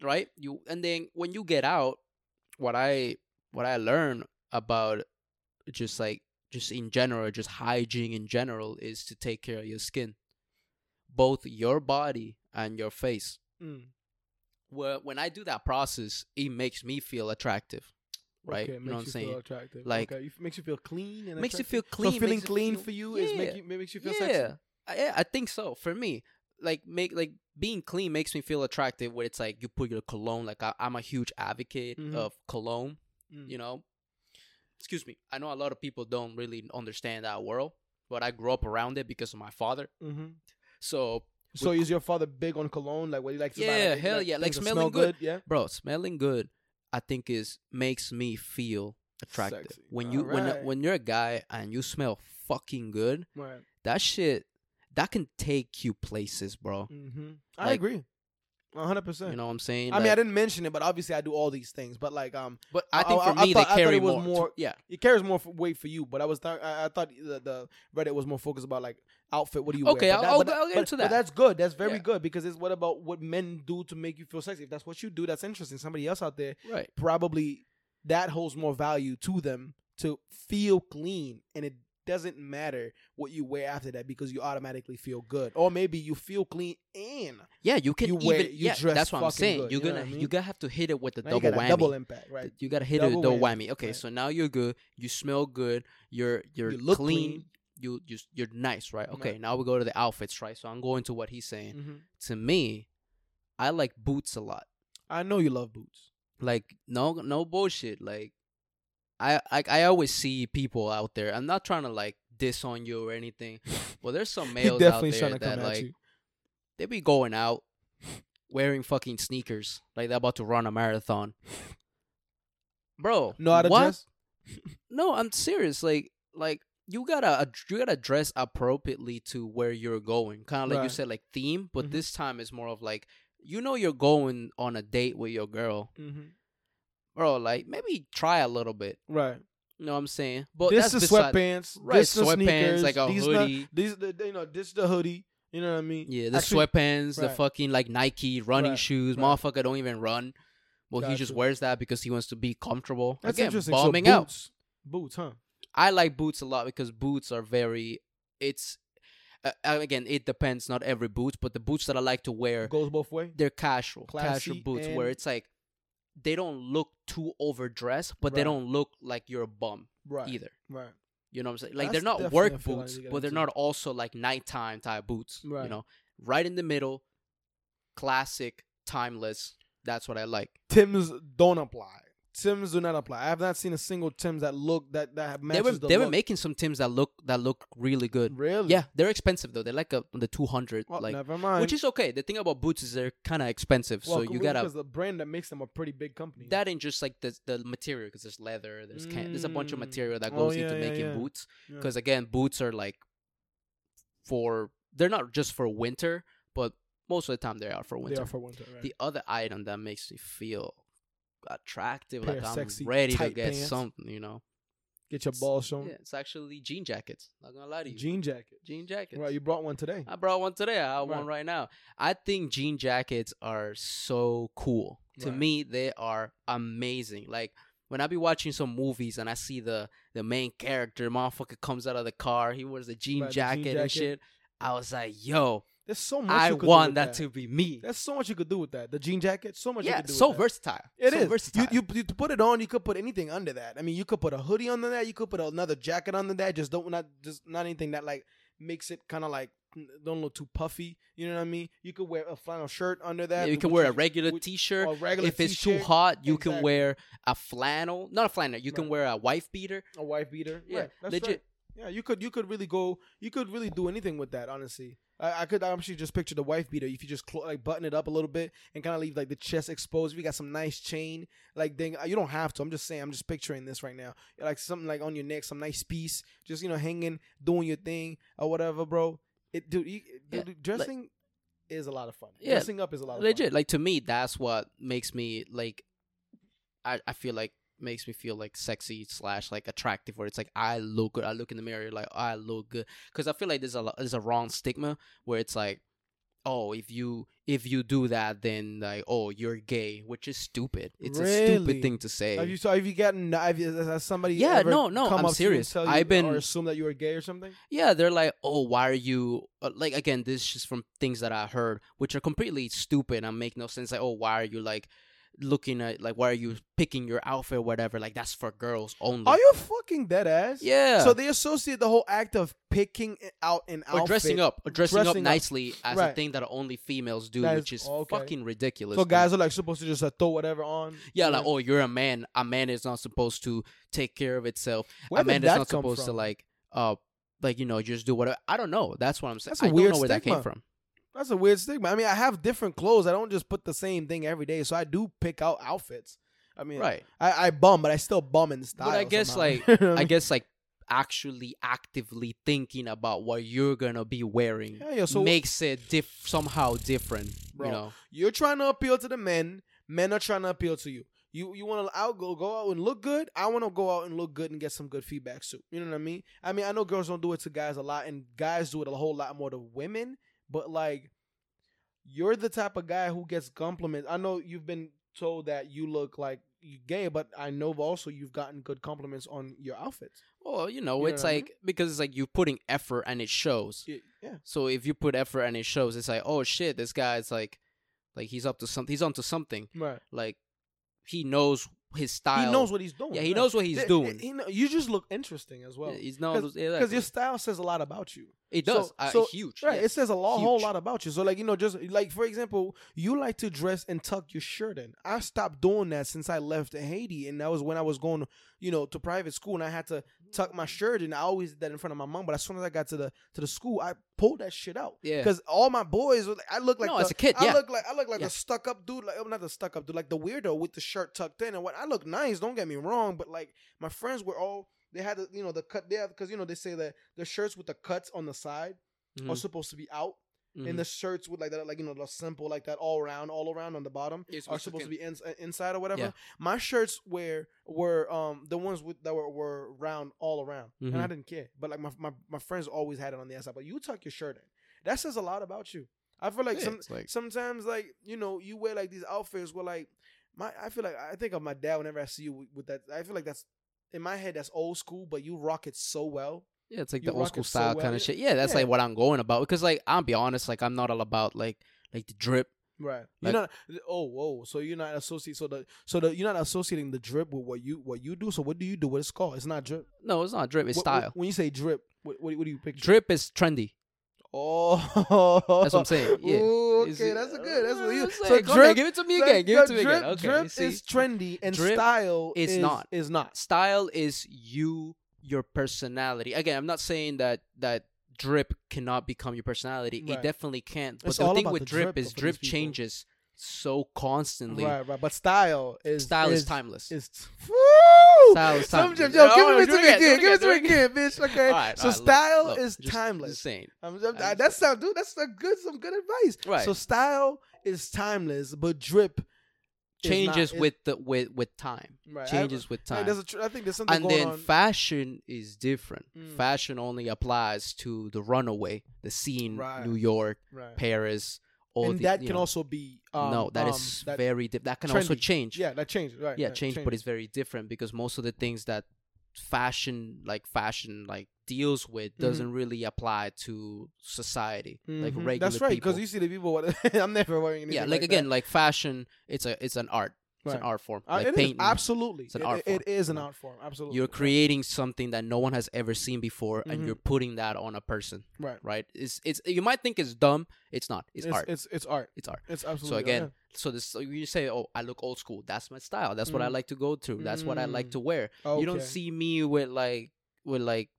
right you and then when you get out what i what i learn about just like just in general just hygiene in general is to take care of your skin both your body and your face Mm. where when i do that process it makes me feel attractive right Okay, you know what i'm saying attractive. Like- okay, makes you feel clean and makes you feel clean So feeling clean feel- for you is make Yeah. you, makes you feel yeah sexy. I, yeah, I think so for me like make like being clean makes me feel attractive where it's like you put your cologne like I, i'm a huge advocate Mhm. of cologne Mm. you know excuse me i know a lot of people don't really understand that world but i grew up around it because of my father Mhm. so So is your father big on cologne? Like what he likes? to buy, Yeah, like, hell yeah, like smelling smell good. Yeah. bro smelling good i think is makes me feel attractive Sexy. when you when when you're a guy and you smell fucking good Right. that shit that can take you places bro Mm-hmm. I Like, agree. Hundred percent. you know what i'm saying I mean, I didn't mention it, but obviously I do all these things. But like, um, but i I- think I- for I me thought- they carry more, more- yeah it carries more weight for you. But I was, th- I, I thought the, the Reddit was more focused about like outfit. What do you Okay, wear? But I'll- that- I'll- I'll get but- into that. that's good. That's very Yeah. good because it's what about what men do to make you feel sexy. If that's what you do, that's interesting. Somebody else out there right probably that holds more value to them to feel clean and it doesn't matter what you wear after that because you automatically feel good or maybe you feel clean and yeah you can You even wear- you yeah dress that's what i'm saying good, you're you know gonna I mean? you gotta have to hit it with the now double whammy double impact right you gotta hit it with Double double whammy. Okay, right. so now you're good. You smell good. You're you're You look clean. clean. You you you're nice, right? Okay, Right. now we go to the outfits, right? So I'm going to what he's saying. Mhm. To me, I like boots a lot. i know you love boots Like no no bullshit. Like I I I always see people out there. I'm not trying to like diss on you or anything, but there's some <laughs> males definitely out is there trying to that like you they be going out wearing fucking sneakers like they're about to run a marathon. Bro, Know how what? <laughs> No, I'm serious. Like, like you gotta you gotta dress appropriately to where you're going. Kind of like you said, like theme. But Mhm. this time it's more of like you know you're going on a date with your girl, Mm-hmm. Bro. Like maybe try a little bit. Right. You know what I'm saying? But this that's is beside- sweatpants. Right, This sweatpants, sneakers. like a these hoodie. The, these the you know this the hoodie. You know what I mean? Yeah, the Actually- sweatpants, the fucking like Nike running Right, shoes. right. Motherfucker don't even run. Well, he just wears that because he wants to be comfortable. That's Again, interesting. bombing so out. boots, boots, huh? I like boots a lot because boots are very. It's uh, again, it depends. Not every boot, but the boots that I like to wear, Goes both way. they're casual, casual boots where it's like they don't look too overdressed, but they don't look like you're a bum Right. either. Right. You know what I'm saying? Like That's they're not work boots, but they're not also like nighttime type boots. You know, right in the middle, classic, timeless. That's what I like. Tim's don't apply. Tims do not apply. I have not seen a single Tims that look that that They matches were the they were look. making some Tims that look that look really good. really. Yeah, they're expensive though. They're like a, the two hundred, Well, like never mind. which is okay. The thing about boots is they're kind of expensive, well, so you gotta because the brand that makes them a pretty big company. that ain't just like the the material because there's leather, there's can there's a bunch of Mm. material that Oh, goes yeah, into yeah, making yeah. boots. Because again, boots are like for they're not just for winter, but most of the time they are for winter. they are for winter. Right? The other item that makes me feel attractive, Pair like I'm sexy, ready to get pants. something, you know. Get your balls shown. Yeah, it's actually jean jackets. Not gonna lie to you, Jean jacket. jean jackets. Right. You brought one today. I brought one today. I have one Right. right now. I think jean jackets are so cool. To Right. me, they are amazing. Like when I be watching some movies and I see the the main character, motherfucker comes out of the car, he wears a jean Right, the jean jacket and shit. I was like, yo, There's so much. I you could do want with that, to be me. There's so much you could do with that. The jean jacket. So much. you yeah, could do so with that. versatile. It so is. versatile. You, you you put it on. You could put anything under that. I mean, you could put a hoodie under that. You could put another jacket under that. Just don't not just not anything that like makes it kind of like don't look too puffy. You know what I mean? You could wear a flannel shirt under that. Yeah, you can wear a regular which- t-shirt. a regular If it's too t-shirt, hot, you can wear a flannel. Not a flannel. You can Right. wear a wife beater. a wife beater. Yeah, right, that's legit. right. Yeah, you could you could really go. You could really do anything with that. Honestly, I, I could actually just picture the wife beater. If you just clo- like button it up a little bit and kind of leave like the chest exposed. If you got some nice chain, like then uh, you don't have to. I'm just saying. I'm just picturing this right now. Like something like on your neck, some nice piece, just you know hanging, doing your thing or whatever, bro. It dude, you, Yeah, dude dressing is a lot of fun. Yeah, dressing up is a lot of legit fun. like to me that's what makes me like i i feel like makes me feel like sexy slash like attractive where it's like i look good. I look in the mirror like i look good. Because i feel like there's a there's a wrong stigma where it's like oh if you if you do that then like oh you're gay which is stupid. It's a stupid thing to say. Have you so have you gotten have you, has somebody Yeah, ever no, no, come I'm up to you and serious. I've been- or assume that you were gay or something? yeah they're like oh why are you uh, like again this is just from things that i heard which are completely stupid and make no sense. Like oh why are you like looking at like why are you picking your outfit or whatever like that's for girls only Are you fucking dead ass? yeah So they associate the whole act of picking out an or outfit. dressing up or dressing, up dressing up. nicely as a thing that only females do That which is okay. fucking ridiculous So guys are like supposed to just uh, throw whatever on. yeah like oh you're a man a man is not supposed to take care of itself Where a man is not supposed to like uh like you know just do whatever i don't know that's what i'm saying That's don't weird know where that came from That's a weird stigma. I mean, I have different clothes. I don't just put the same thing every day. So I do pick out outfits. I mean, right I, I bum, but I still bum in style. But I guess somehow. like <laughs> You know what I guess like actually actively thinking about what you're gonna be wearing Yeah, yeah, so- makes it diff- somehow different. Bro. You know, You're trying to appeal to the men. Men are trying to appeal to you. You you want to out go go out and look good. I want to go out and look good and get some good feedback too. You know what I mean? I mean, I know girls don't do it to guys a lot, and guys do it a whole lot more to women. But like, you're the type of guy who gets compliments. I know you've been told that you look like gay, but I know also you've gotten good compliments on your outfits. well, you know, You know it's what I mean? like because it's like you're putting effort and it shows. Yeah, yeah. So if you put effort and it shows, it's like, oh shit, this guy's like, like he's up to something. He's onto something. right. Like he knows his style. He knows what he's doing. Yeah, he right. knows what he's Th- doing. he know- you just look interesting as well. Yeah, he's knows because your style says a lot about you. it does. so- uh, so- huge. Right. yes. It says a lot, whole lot about you. So, like, you know, just like, for example, you like to dress and tuck your shirt in. I stopped doing that since I left Haiti. And that was when I was going, you know, to private school and I had to tuck my shirt in. I always did that in front of my mom. But as soon as I got to the to the school, I pulled that shit out. Yeah. Because all my boys, were like, I look like No, the, as a kid, I yeah. look like I look like Yeah. the stuck up dude, like oh, not the stuck up dude, like the weirdo with the shirt tucked in. And what I look nice, don't get me wrong, but like my friends were all they had the, you know the cut there because you know they say that the shirts with the cuts on the side are Mhm, supposed to be out, mhm. and the shirts with like that, like you know the simple like that all around, all around on the bottom You're supposed to to be ins- uh, inside or whatever. Yeah. My shirts were were um the ones with that were, were round all around, and I Mhm. didn't care. But like my, my my friends always had it on the inside. But you tuck your shirt in. That says a lot about you. I feel like Yeah, some like- sometimes like you know you wear like these outfits where like my I feel like I think of my dad whenever I see you with, with that. I feel like that's in my head that's old school, but you rock it so well. Yeah, it's like You the old school it so style well, kind of shit. Yeah, that's Yeah. like what I'm going about because like I'll be honest, like I'm not all about like like the drip. Right. Like- you're not. Oh, whoa. So you're not associating. So the so the you're not associating the drip with what you what you do. So what do you do? What it's called? It's not drip. No, it's not drip. It's What- what- style. when you say drip, what, what, do you picture? Drip is trendy. Oh, That's what I'm saying. <laughs> Yeah. Ooh, okay, it- that's a good. That's Uh, what you. it's So drip. here, give it to me again. Give it to me again. Okay, Drip you see? is trendy and Drip style is is not. Is not. style is you your personality again i'm not saying that that drip cannot become your personality Right. it definitely can't. but It's the thing with the drip, is drip changes so constantly Right, right. But style is style is, timeless Is Style Style is timeless. Yo, give it to me again, do again. it Give it to me again, do it again, bitch. Okay. Right, so right, look, style look, is just- timeless. just saying I'm, I'm, that saying. sound, dude. That's a good, some good advice. Right. So style is timeless, but drip is changes not- with the with with time right. changes with I, time there's a tr- I think there's something and then on. fashion is different Mm. fashion only applies to the runaway the scene Right. new york right. paris all and the, that can know, also be um, no that is um, that- very di- that can also change yeah that changes right. yeah right, change but it's very different because most of the things that fashion like fashion like deals with doesn't really apply to society like Mhm. regular That's right because you see the people. What, <laughs> I'm never wearing anything. yeah like, like again that. like fashion it's a it's an art it's an art form Uh, like it is, painting absolutely. It's an It- art form, it is an art form. Absolutely. you're creating something that no one has ever seen before Mhm. and you're putting that on a person right. right it's it's you might think it's dumb it's not it's, art It's it's art. it's art It's absolutely. so art, again so this so you say oh i look old school that's my style that's what i Mhm. like to go through that's what i like Mm. to wear yeah. you don't see me with like with like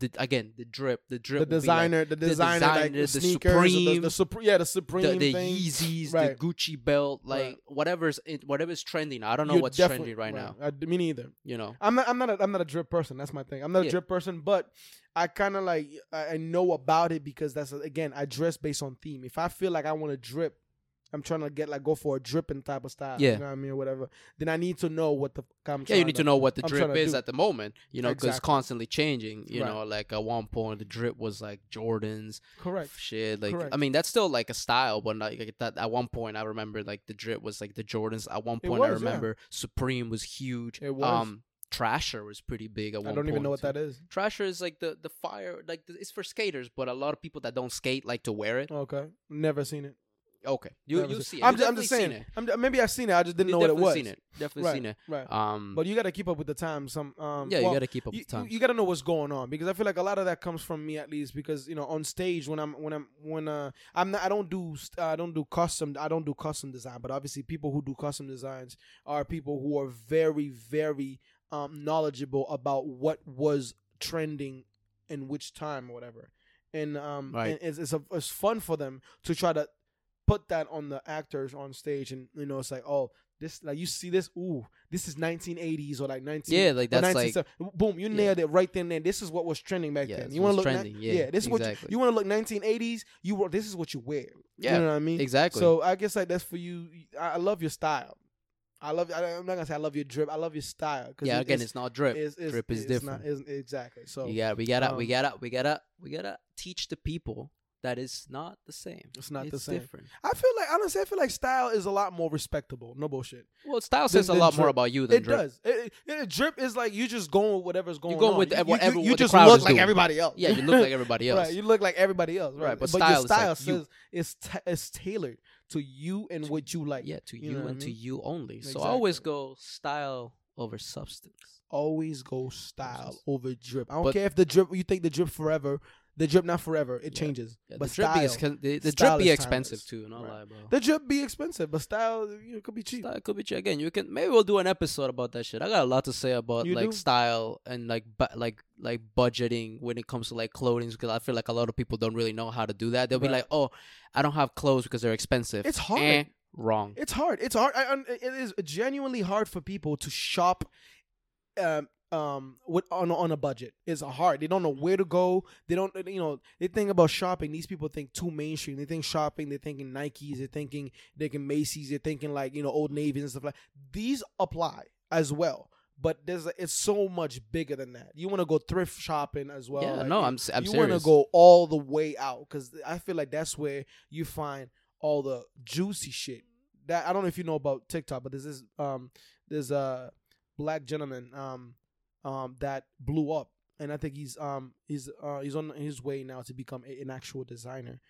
the again the drip the drip the be, like, designer, the designer, like the, the sneakers, the, Supreme, the, Supre- yeah, the supreme the, the thing. Yeezys, Right. the Gucci belt, like Right. whatever's it, whatever's trending. I don't know You're what's definitely- trendy right, now. I, me neither. You know, I'm not. I'm not. A, I'm not a drip person. That's my thing. I'm not Yeah. a drip person, but I kind of like. I, I know about it because that's again. I dress based on theme. If I feel like I want to drip, I'm trying to get like go for a dripping type of style. Yeah. you know what I mean, or whatever. Then I need to know what the. I'm yeah, you need to know what the I'm drip is at the moment. You know, because it's constantly changing. You Right. know, like at one point the drip was like Jordans, Correct. shit. Like Correct. I mean, that's still like a style, but like, like that. At one point, I remember like the drip was like the Jordans. At one point, I was, yeah. remember Supreme was huge. It was. Um, Thrasher was pretty big at one I don't even know what that is. Thrasher is like the the fire, like the, it's for skaters, but a lot of people that don't skate like to wear it. Okay, never seen it. Okay, you you see it. I'm just, I'm just saying. it. I'm, maybe I've seen it. I just didn't You know what it definitely was. Seen it. Definitely Right, seen it. Right. Um, But you got to keep up with the times. Some. Um, yeah, well, you got to keep up you, with the times. you, you got to know what's going on because I feel like a lot of that comes from me at least because you know on stage when I'm when I'm when uh I'm not I don't do st- I don't do custom I don't do custom design but obviously people who do custom designs are people who are very very um knowledgeable about what was trending in which time or whatever and um Right. and it's it's, a, it's fun for them to try to put that on the actors on stage and you know it's like oh this like you see this ooh this is 1980s or like 19 yeah, like that's like boom, you yeah. nailed it right then. and there. This is what was trending back Yeah, then. You want to look, ni- trending, yeah, this is what you, you want to look 1980s. You were, this is what you wear. yeah, you know what I mean. exactly. So I guess like that's for you. I, I love your style. I love. I, I'm not gonna say I love your drip. I love your style. 'cause yeah, again, it's, not drip. it's, it's, drip is it's different. Not, it's, exactly. So got we gotta we um, gotta we gotta we gotta teach the people that it's not the same. it's not the It's same. different. I feel like honestly, I feel like style is a lot more respectable. No bullshit. Well, style Than- says a than lot more about you than It drip. does. It, it, it- drip is like you just going with whatever's going going on. with You- what- you, you the just look is like doing. everybody else. Yeah, you look like <laughs> everybody else. Right, you look like everybody else, right? Right, but your style is like style you. says it's ta it's tailored to you and what you like. yeah, to You you, know what I and to you only. So I always go style over substance. Always go style over drip. I don't But- care if the drip you think the drip forever. The drip not forever. It Yeah. changes. Yeah, but the drip style, be expen- the, the drip be expensive timeless. too. Not Right. lie, bro. the drip be expensive, but style you know, could be cheap. Style could be cheap. again. You can maybe we'll do an episode about that shit. I got a lot to say about You like do? style and like bu- like like budgeting when it comes to like clothing because I feel like a lot of people don't really know how to do that. They'll be like, "Oh, I don't have clothes because they're expensive." It's hard. Eh, wrong. It's hard. It's hard. I, I- it is genuinely hard for people to shop, um, um, with on on a budget. It's hard. They don't know where to go. They don't, you know, they think about shopping. These people think too mainstream. They think shopping. They're thinking Nikes. They're thinking they can Macy's. They're thinking like you know Old Navy and stuff like. These apply as well. But there's a, it's so much bigger than that. You want to go thrift shopping as well. yeah, like, no, I'm I'm you want to go all the way out because I feel like that's where you find all the juicy shit. That I don't know if you know about TikTok, but there's this um there's a black gentleman um um that blew up, and I think he's um he's uh he's on his way now to become a, an actual designer.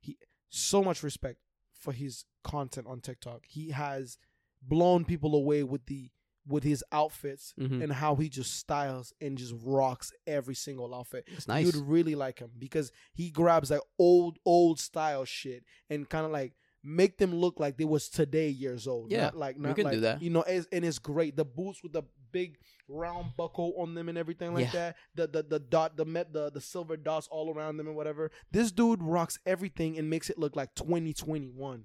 He so much respect for his content on TikTok. He has blown people away with the with his outfits Mhm. and how he just styles and just rocks every single outfit It's nice. you'd really like him because he grabs like old old style shit and kind of like make them look like they was today years old. Yeah, not like we not can like, do that. You know, it's, and it's great. The boots with the big round buckle on them and everything like Yeah. that. The the the dot the met the the silver dots all around them and whatever. This dude rocks everything and makes it look like 2021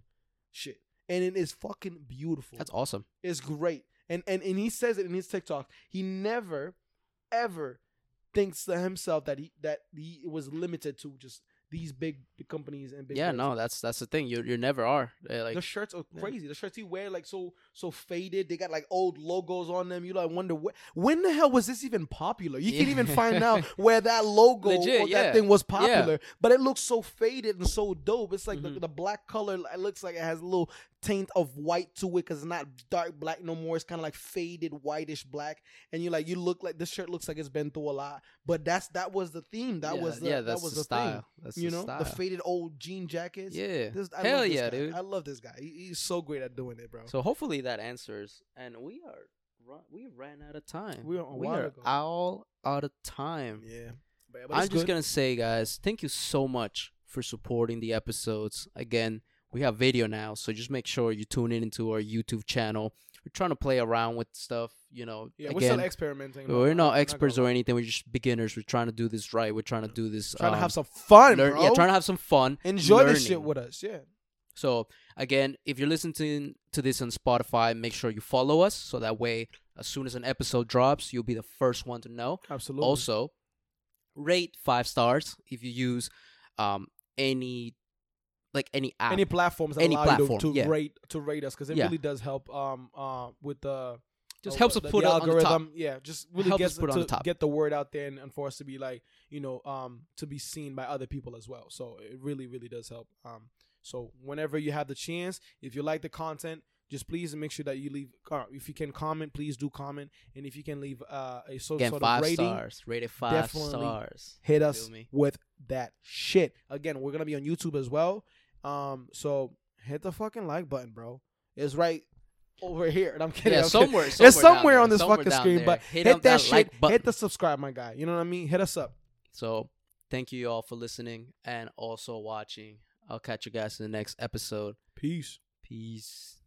shit. And it is fucking beautiful. That's awesome. It's great. And and and he says it in his TikTok. He never ever thinks to himself that he that he was limited to just these big, big companies and big Yeah, brands. no, that's that's the thing. You you never are. They're like the shirts are yeah. crazy. The shirts he wear like so so faded. They got like old logos on them. You like wonder wh- when the hell was this even popular? You can't even find out where that logo <laughs> Legit, or yeah. that thing was Yeah. popular. But it looks so faded and so dope. It's like the, Mhm. the black color. It looks like it has a little taint of white to it because it's not dark black no more. It's kind of like faded whitish black. And you're like you look like this shirt looks like it's been through a lot. But that's that was the theme. That yeah, was the, yeah, that was the, the style. thing. That's You the know, style. the faded old jean jackets. yeah. This, I Hell love this yeah, guy. dude. I love this guy. He, he's so great at doing it, bro. So hopefully that answers. And we are run, we ran out of time. We are a we are ago. all out of time. yeah, but, but I'm just good. gonna say, guys, thank you so much for supporting the episodes. Again, we have video now, so just make sure you tune in into our YouTube channel. We're trying to play around with stuff, you know. Yeah, we're again, still experimenting. we're not experts lie. or anything. We're just beginners. We're trying to do this right. We're trying to do this. Trying to um, have some fun, learn- bro. Yeah, trying to have some fun. enjoy this shit with us. Yeah, So again, if you're listening to, to this on Spotify, make sure you follow us so that way, as soon as an episode drops, you'll be the first one to know. absolutely. Also, rate five stars if you use um any like any app. any platforms that Any allow you platform, to, to yeah. rate to rate us because it Yeah. really does help. Um, uh, with the just uh, helps us the, put the it on the top. algorithm. Yeah, just really Helps gets us put to on the top. get the word out there and, and for us to be like you know um to be seen by other people as well. So it really really does help. Um, so whenever you have the chance, if you like the content. Just please make sure that you leave. Uh, if you can comment, please do comment, and if you can leave uh, a so, Again, sort five of rating, stars. Rate it five definitely stars. hit us with that shit. Again, we're gonna be on YouTube as well. Um, so hit the fucking like button, bro. It's right over here. And I'm kidding. Yeah, I'm kidding. somewhere, It's somewhere on this somewhere fucking screen. there. But hit, hit, up that, shit. like button. hit the subscribe, my guy. You know what I mean? Hit us up. So thank you all for listening and also watching. I'll catch you guys in the next episode. Peace. Peace.